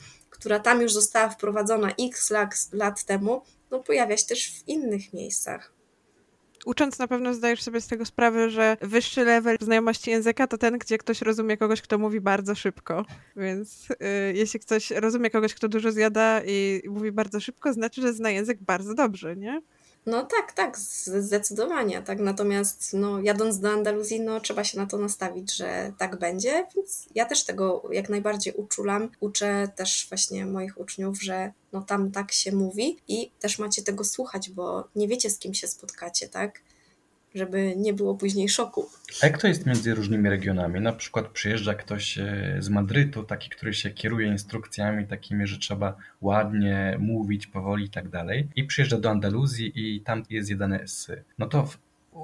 która tam już została wprowadzona x lat, lat temu, no, pojawia się też w innych miejscach. ucząc na pewno zdajesz sobie z tego sprawę, że wyższy level znajomości języka to ten, gdzie ktoś rozumie kogoś, kto mówi bardzo szybko. Więc y, jeśli ktoś rozumie kogoś, kto dużo zjada i mówi bardzo szybko, znaczy, że zna język bardzo dobrze, nie? No tak, tak, zdecydowanie, tak. Natomiast no, jadąc do Andaluzji, no trzeba się na to nastawić, że tak będzie, więc ja też tego jak najbardziej uczulam. Uczę też właśnie moich uczniów, że no tam tak się mówi i też macie tego słuchać, bo nie wiecie z kim się spotkacie, tak? Żeby nie było później szoku. A jak to jest między różnymi regionami? Na przykład przyjeżdża ktoś e, z Madrytu, taki, który się kieruje instrukcjami takimi, że trzeba ładnie mówić, powoli i tak dalej, i przyjeżdża do Andaluzji i tam jest jedane S. No to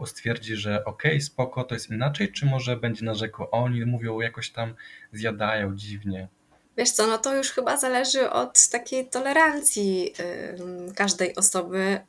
stwierdzi, że okej, okay, spoko, to jest inaczej, czy może będzie narzekał, oni mówią jakoś tam, zjadają dziwnie. Wiesz co, no to już chyba zależy od takiej tolerancji każdej osoby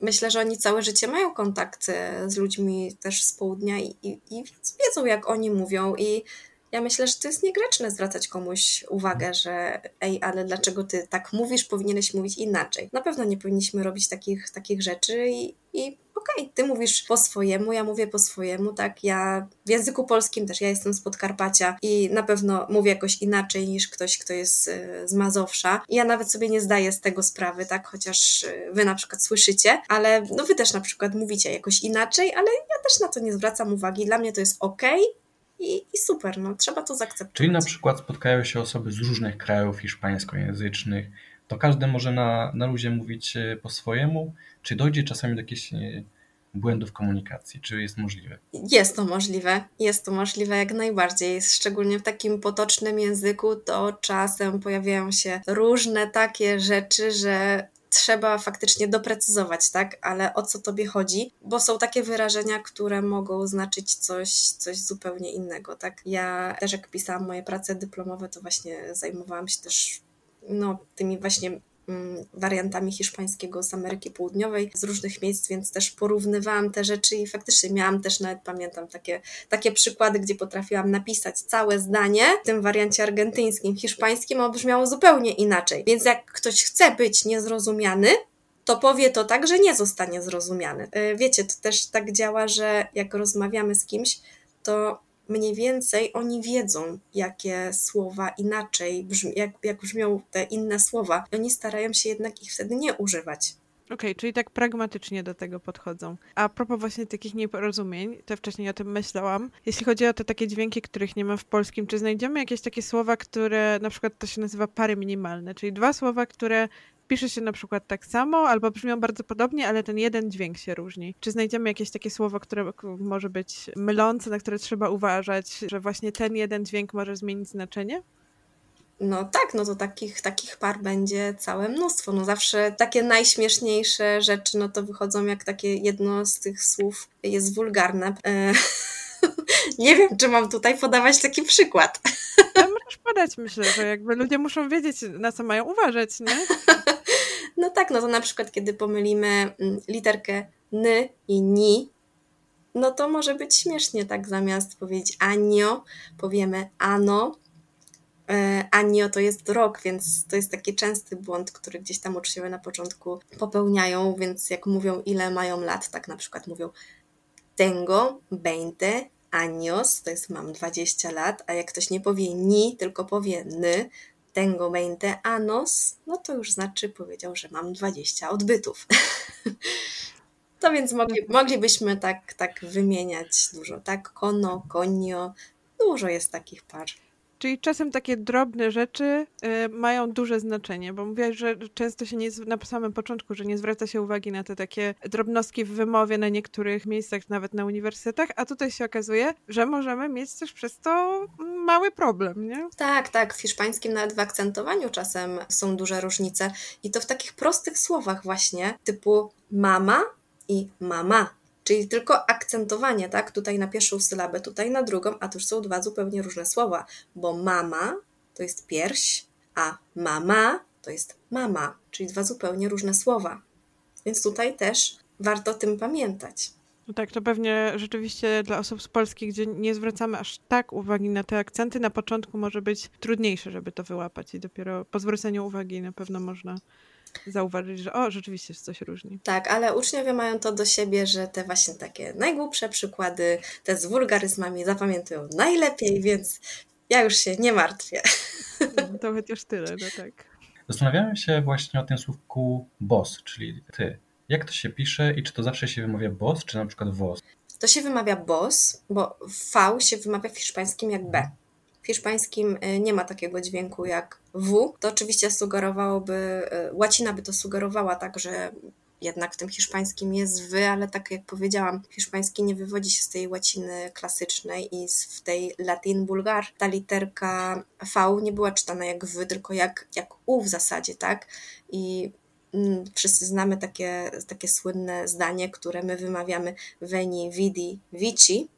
myślę, że oni całe życie mają kontakt z ludźmi też z południa i, i, i wiedzą, jak oni mówią. I ja myślę, że to jest niegrzeczne zwracać komuś uwagę, że ej, ale dlaczego ty tak mówisz, powinieneś mówić inaczej. Na pewno nie powinniśmy robić takich, takich rzeczy i, i okej, okay, ty mówisz po swojemu, ja mówię po swojemu, tak? Ja w języku polskim też, ja jestem z Podkarpacia i na pewno mówię jakoś inaczej niż ktoś, kto jest e, z Mazowsza. I ja nawet sobie nie zdaję z tego sprawy, tak? Chociaż e, wy na przykład słyszycie, ale no wy też na przykład mówicie jakoś inaczej, ale ja też na to nie zwracam uwagi. Dla mnie to jest okej, i, i, super, no trzeba to zaakceptować. Czyli na przykład spotkają się osoby z różnych krajów hiszpańskojęzycznych, to każdy może na, na luzie mówić e, po swojemu, czy dojdzie czasami do jakichś błędów komunikacji? Czy jest możliwe? Jest to możliwe, jest to możliwe jak najbardziej. Szczególnie w takim potocznym języku, to czasem pojawiają się różne takie rzeczy, że trzeba faktycznie doprecyzować, tak? Ale o co tobie chodzi? Bo są takie wyrażenia, które mogą znaczyć coś, coś zupełnie innego, tak? Ja też jak pisałam moje prace dyplomowe, to właśnie zajmowałam się też no, tymi właśnie wariantami hiszpańskiego z Ameryki Południowej, z różnych miejsc, więc też porównywałam te rzeczy i faktycznie miałam też nawet, pamiętam, takie, takie przykłady, gdzie potrafiłam napisać całe zdanie w tym wariancie argentyńskim, hiszpańskim, a brzmiało zupełnie inaczej. Więc jak ktoś chce być niezrozumiany, to powie to tak, że nie zostanie zrozumiany. Y, wiecie, to też tak działa, że jak rozmawiamy z kimś, to mniej więcej oni wiedzą, jakie słowa inaczej, brzmi, jak, jak brzmią te inne słowa. I oni starają się jednak ich wtedy nie używać. Okej, okay, czyli tak pragmatycznie do tego podchodzą. A propos właśnie takich nieporozumień, to wcześniej o tym myślałam. Jeśli chodzi o te takie dźwięki, których nie ma w polskim, czy znajdziemy jakieś takie słowa, które na przykład to się nazywa pary minimalne, czyli dwa słowa, które pisze się na przykład tak samo, albo brzmią bardzo podobnie, ale ten jeden dźwięk się różni. Czy znajdziemy jakieś takie słowo, które może być mylące, na które trzeba uważać, że właśnie ten jeden dźwięk może zmienić znaczenie? No tak, no to takich, takich par będzie całe mnóstwo. No zawsze takie najśmieszniejsze rzeczy, no to wychodzą jak takie jedno z tych słów jest wulgarne. E, nie wiem, czy mam tutaj podawać taki przykład. Ja możesz podać, myślę, że jakby ludzie muszą wiedzieć, na co mają uważać, nie? No tak, no to na przykład, kiedy pomylimy mm, literkę n i ni, no to może być śmiesznie, tak zamiast powiedzieć anio, powiemy ano. E, anio to jest rok, więc to jest taki częsty błąd, który gdzieś tam uczniowie na początku popełniają, więc jak mówią ile mają lat, tak na przykład mówią tengo 20 años, to jest mam 20 lat, a jak ktoś nie powie ni, tylko powie ny, tengo 20 anos, no to już znaczy powiedział, że mam 20 odbytów. to więc mogli, moglibyśmy tak, tak wymieniać dużo, tak? Kono, konio, dużo jest takich par. Czyli czasem takie drobne rzeczy y, mają duże znaczenie, bo mówiłaś, że często się nie, na samym początku, że nie zwraca się uwagi na te takie drobnostki w wymowie na niektórych miejscach, nawet na uniwersytetach, a tutaj się okazuje, że możemy mieć też przez to mały problem, nie? Tak, tak. W hiszpańskim nawet w akcentowaniu czasem są duże różnice i to w takich prostych słowach właśnie, typu mama i mama Czyli tylko akcentowanie, tak? Tutaj na pierwszą sylabę, tutaj na drugą, a to już są dwa zupełnie różne słowa, bo mama to jest pierś, a mama to jest mama, czyli dwa zupełnie różne słowa. Więc tutaj też warto o tym pamiętać. No tak, to pewnie rzeczywiście dla osób z Polski, gdzie nie zwracamy aż tak uwagi na te akcenty, na początku może być trudniejsze, żeby to wyłapać i dopiero po zwróceniu uwagi na pewno można zauważyć, że o, rzeczywiście coś różni. Tak, ale uczniowie mają to do siebie, że te właśnie takie najgłupsze przykłady, te z wulgaryzmami zapamiętują najlepiej, więc ja już się nie martwię. No, to chociaż tyle, no tak. Zastanawiałem się właśnie o tym słówku boss, czyli ty. Jak to się pisze i czy to zawsze się wymawia boss, czy na przykład wos? To się wymawia boss, bo V się wymawia w hiszpańskim jak B. W hiszpańskim y, nie ma takiego dźwięku jak W. To oczywiście sugerowałoby, y, łacina by to sugerowała tak, że jednak w tym hiszpańskim jest wy, ale tak jak powiedziałam, hiszpański nie wywodzi się z tej łaciny klasycznej i w tej latin bulgar ta literka V nie była czytana jak wy, tylko jak, jak u w zasadzie, tak? I mm, wszyscy znamy takie, takie słynne zdanie, które my wymawiamy veni, vidi, vici,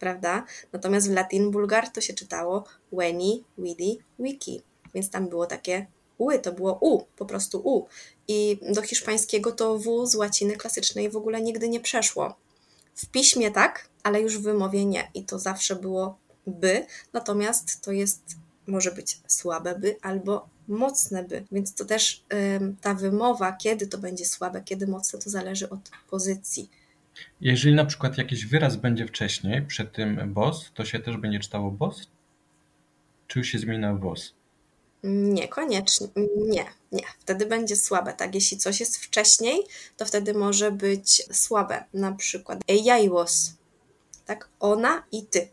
prawda? Natomiast w latin bulgar to się czytało weni, widi, wiki, więc tam było takie ły, to było u, po prostu u. I do hiszpańskiego to w z łaciny klasycznej w ogóle nigdy nie przeszło. W piśmie tak, ale już w wymowie nie. I to zawsze było by, natomiast to jest, może być słabe by albo mocne by. Więc to też ta wymowa, kiedy to będzie słabe, kiedy mocne, to zależy od pozycji. Jeżeli na przykład jakiś wyraz będzie wcześniej, przed tym boss, to się też będzie czytało boss? Czy już się zmienia boss? Niekoniecznie, nie, nie. Wtedy będzie słabe, tak? Jeśli coś jest wcześniej, to wtedy może być słabe. Na przykład was, tak? Ona i ty.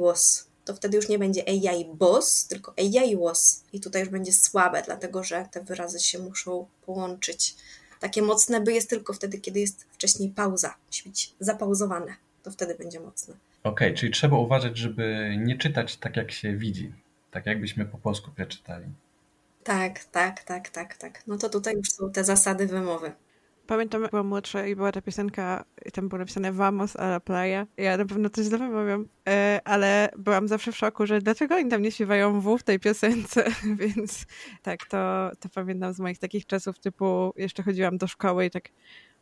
Was. To wtedy już nie będzie ella y boss, tylko was. I tutaj już będzie słabe, dlatego że te wyrazy się muszą połączyć. Takie mocne by jest tylko wtedy, kiedy jest wcześniej pauza. Musi być zapauzowane. To wtedy będzie mocne. Okej, okay, czyli trzeba uważać, żeby nie czytać tak, jak się widzi tak jakbyśmy po polsku przeczytali. Tak, tak, tak, tak, tak. No to tutaj już są te zasady wymowy. Pamiętam, jak byłam młodsza i była ta piosenka, i tam było napisane Vamos a la playa. Ja na pewno coś źle wymawiam, e, ale byłam zawsze w szoku, że dlaczego oni tam nie śpiewają W w tej piosence, więc tak, to, to pamiętam z moich takich czasów, typu jeszcze chodziłam do szkoły i tak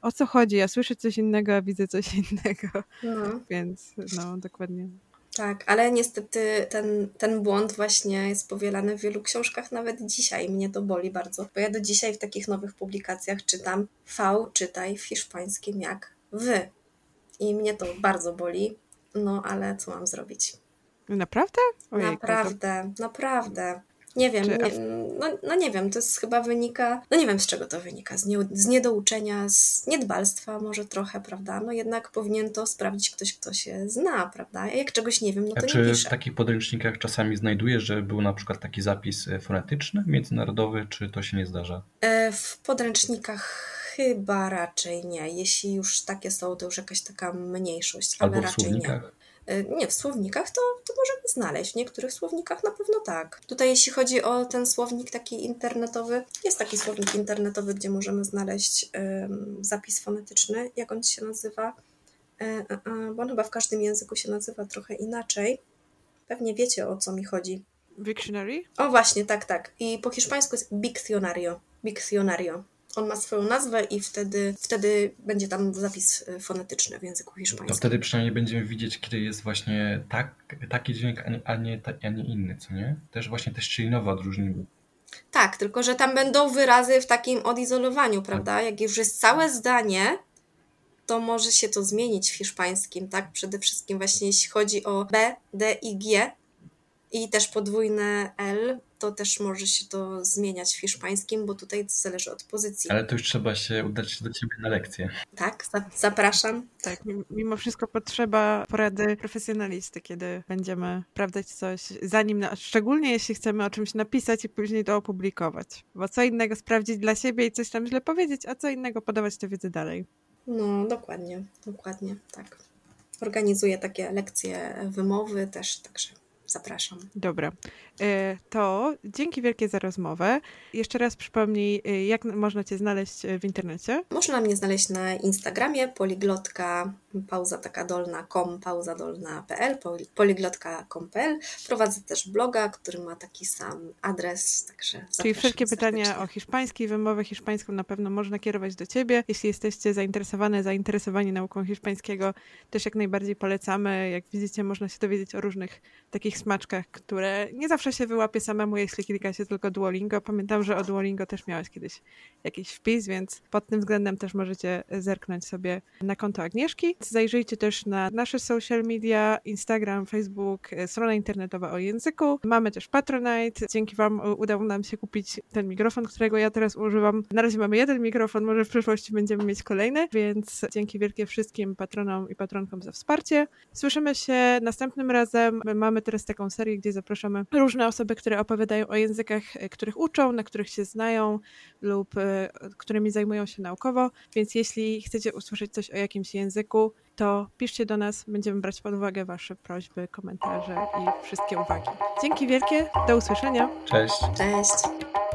o co chodzi? Ja słyszę coś innego, a widzę coś innego. No. Więc no, dokładnie. Tak, ale niestety ten, ten błąd właśnie jest powielany w wielu książkach nawet dzisiaj. Mnie to boli bardzo, bo ja do dzisiaj w takich nowych publikacjach czytam V czytaj w hiszpańskim jak wy. I mnie to bardzo boli, no ale co mam zrobić? Naprawdę? Naprawdę, to... naprawdę. Nie wiem, nie, no, no, nie wiem, to jest chyba wynika, no nie wiem z czego to wynika, z, nie, z niedouczenia, z niedbalstwa może trochę, prawda? No jednak powinien to sprawdzić ktoś, kto się zna, prawda? A jak czegoś nie wiem, no to A czy nie piszę. w takich podręcznikach czasami znajdujesz, że był na przykład taki zapis e, fonetyczny, międzynarodowy, czy to się nie zdarza? E, w podręcznikach chyba raczej nie. Jeśli już takie są, to już jakaś taka mniejszość, ale Albo w raczej słownikach? nie. E, nie, w słownikach to, to możemy znaleźć. W niektórych słownikach na pewno tak. Tutaj, jeśli chodzi o ten słownik taki internetowy, jest taki słownik internetowy, gdzie możemy znaleźć um, zapis fonetyczny. Jak on się nazywa? E, e, bo on chyba w każdym języku się nazywa trochę inaczej. Pewnie wiecie o co mi chodzi. Dictionary? O właśnie, tak, tak. I po hiszpańsku jest Biccionario. Biccionario on ma swoją nazwę i wtedy, wtedy będzie tam zapis e, fonetyczny w języku hiszpańskim. To wtedy przynajmniej będziemy widzieć, kiedy jest właśnie tak, taki dźwięk, a nie, a, nie, a nie inny, co nie? Też właśnie te szczelinowe odróżniły. Tak, tylko że tam będą wyrazy w takim odizolowaniu, prawda? Tak. Jak już jest całe zdanie, to może się to zmienić w hiszpańskim, tak? Przede wszystkim właśnie jeśli chodzi o B, D i G i też podwójne L, to też może się to zmieniać w hiszpańskim, bo tutaj to zależy od pozycji. Ale to już trzeba się udać do ciebie na lekcję. Tak, zapraszam. Tak, mimo wszystko potrzeba porady profesjonalisty, kiedy będziemy sprawdzać coś, zanim, na, szczególnie jeśli chcemy o czymś napisać i później to opublikować. Bo co innego sprawdzić dla siebie i coś tam źle powiedzieć, a co innego podawać tę wiedzę dalej. No, dokładnie, dokładnie, tak. Organizuję takie lekcje wymowy też, także zapraszam. Dobra. E, to dzięki wielkie za rozmowę. Jeszcze raz przypomnij, e, jak można Cię znaleźć e, w internecie? Można mnie znaleźć na Instagramie poliglotka pauza taka dolna com, pauza dolna.pl, poliglotka.com.pl. Prowadzę też bloga, który ma taki sam adres, także Czyli wszelkie pytania o hiszpański, wymowę hiszpańską na pewno można kierować do Ciebie. Jeśli jesteście zainteresowane, zainteresowani nauką hiszpańskiego, też jak najbardziej polecamy. Jak widzicie, można się dowiedzieć o różnych takich smaczkach, które nie zawsze zawsze się wyłapie samemu, jeśli klika się tylko Duolingo. Pamiętam, że o Duolingo też miałeś kiedyś jakiś wpis, więc pod tym względem też możecie zerknąć sobie na konto Agnieszki. Zajrzyjcie też na nasze social media, Instagram, Facebook, strona internetowa o języku. Mamy też Patronite. Dzięki Wam udało nam się kupić ten mikrofon, którego ja teraz używam. Na razie mamy jeden mikrofon, może w przyszłości będziemy mieć kolejny, więc dzięki wielkie wszystkim patronom i patronkom za wsparcie. Słyszymy się następnym razem. Mamy teraz taką serię, gdzie zapraszamy różne osoby, które opowiadają o językach, których uczą, na których się znają lub e, którymi zajmują się naukowo, więc jeśli chcecie usłyszeć coś o jakimś języku, to piszcie do nas, będziemy brać pod uwagę Wasze prośby, komentarze i wszystkie uwagi. Dzięki wielkie, do usłyszenia. Cześć. Cześć.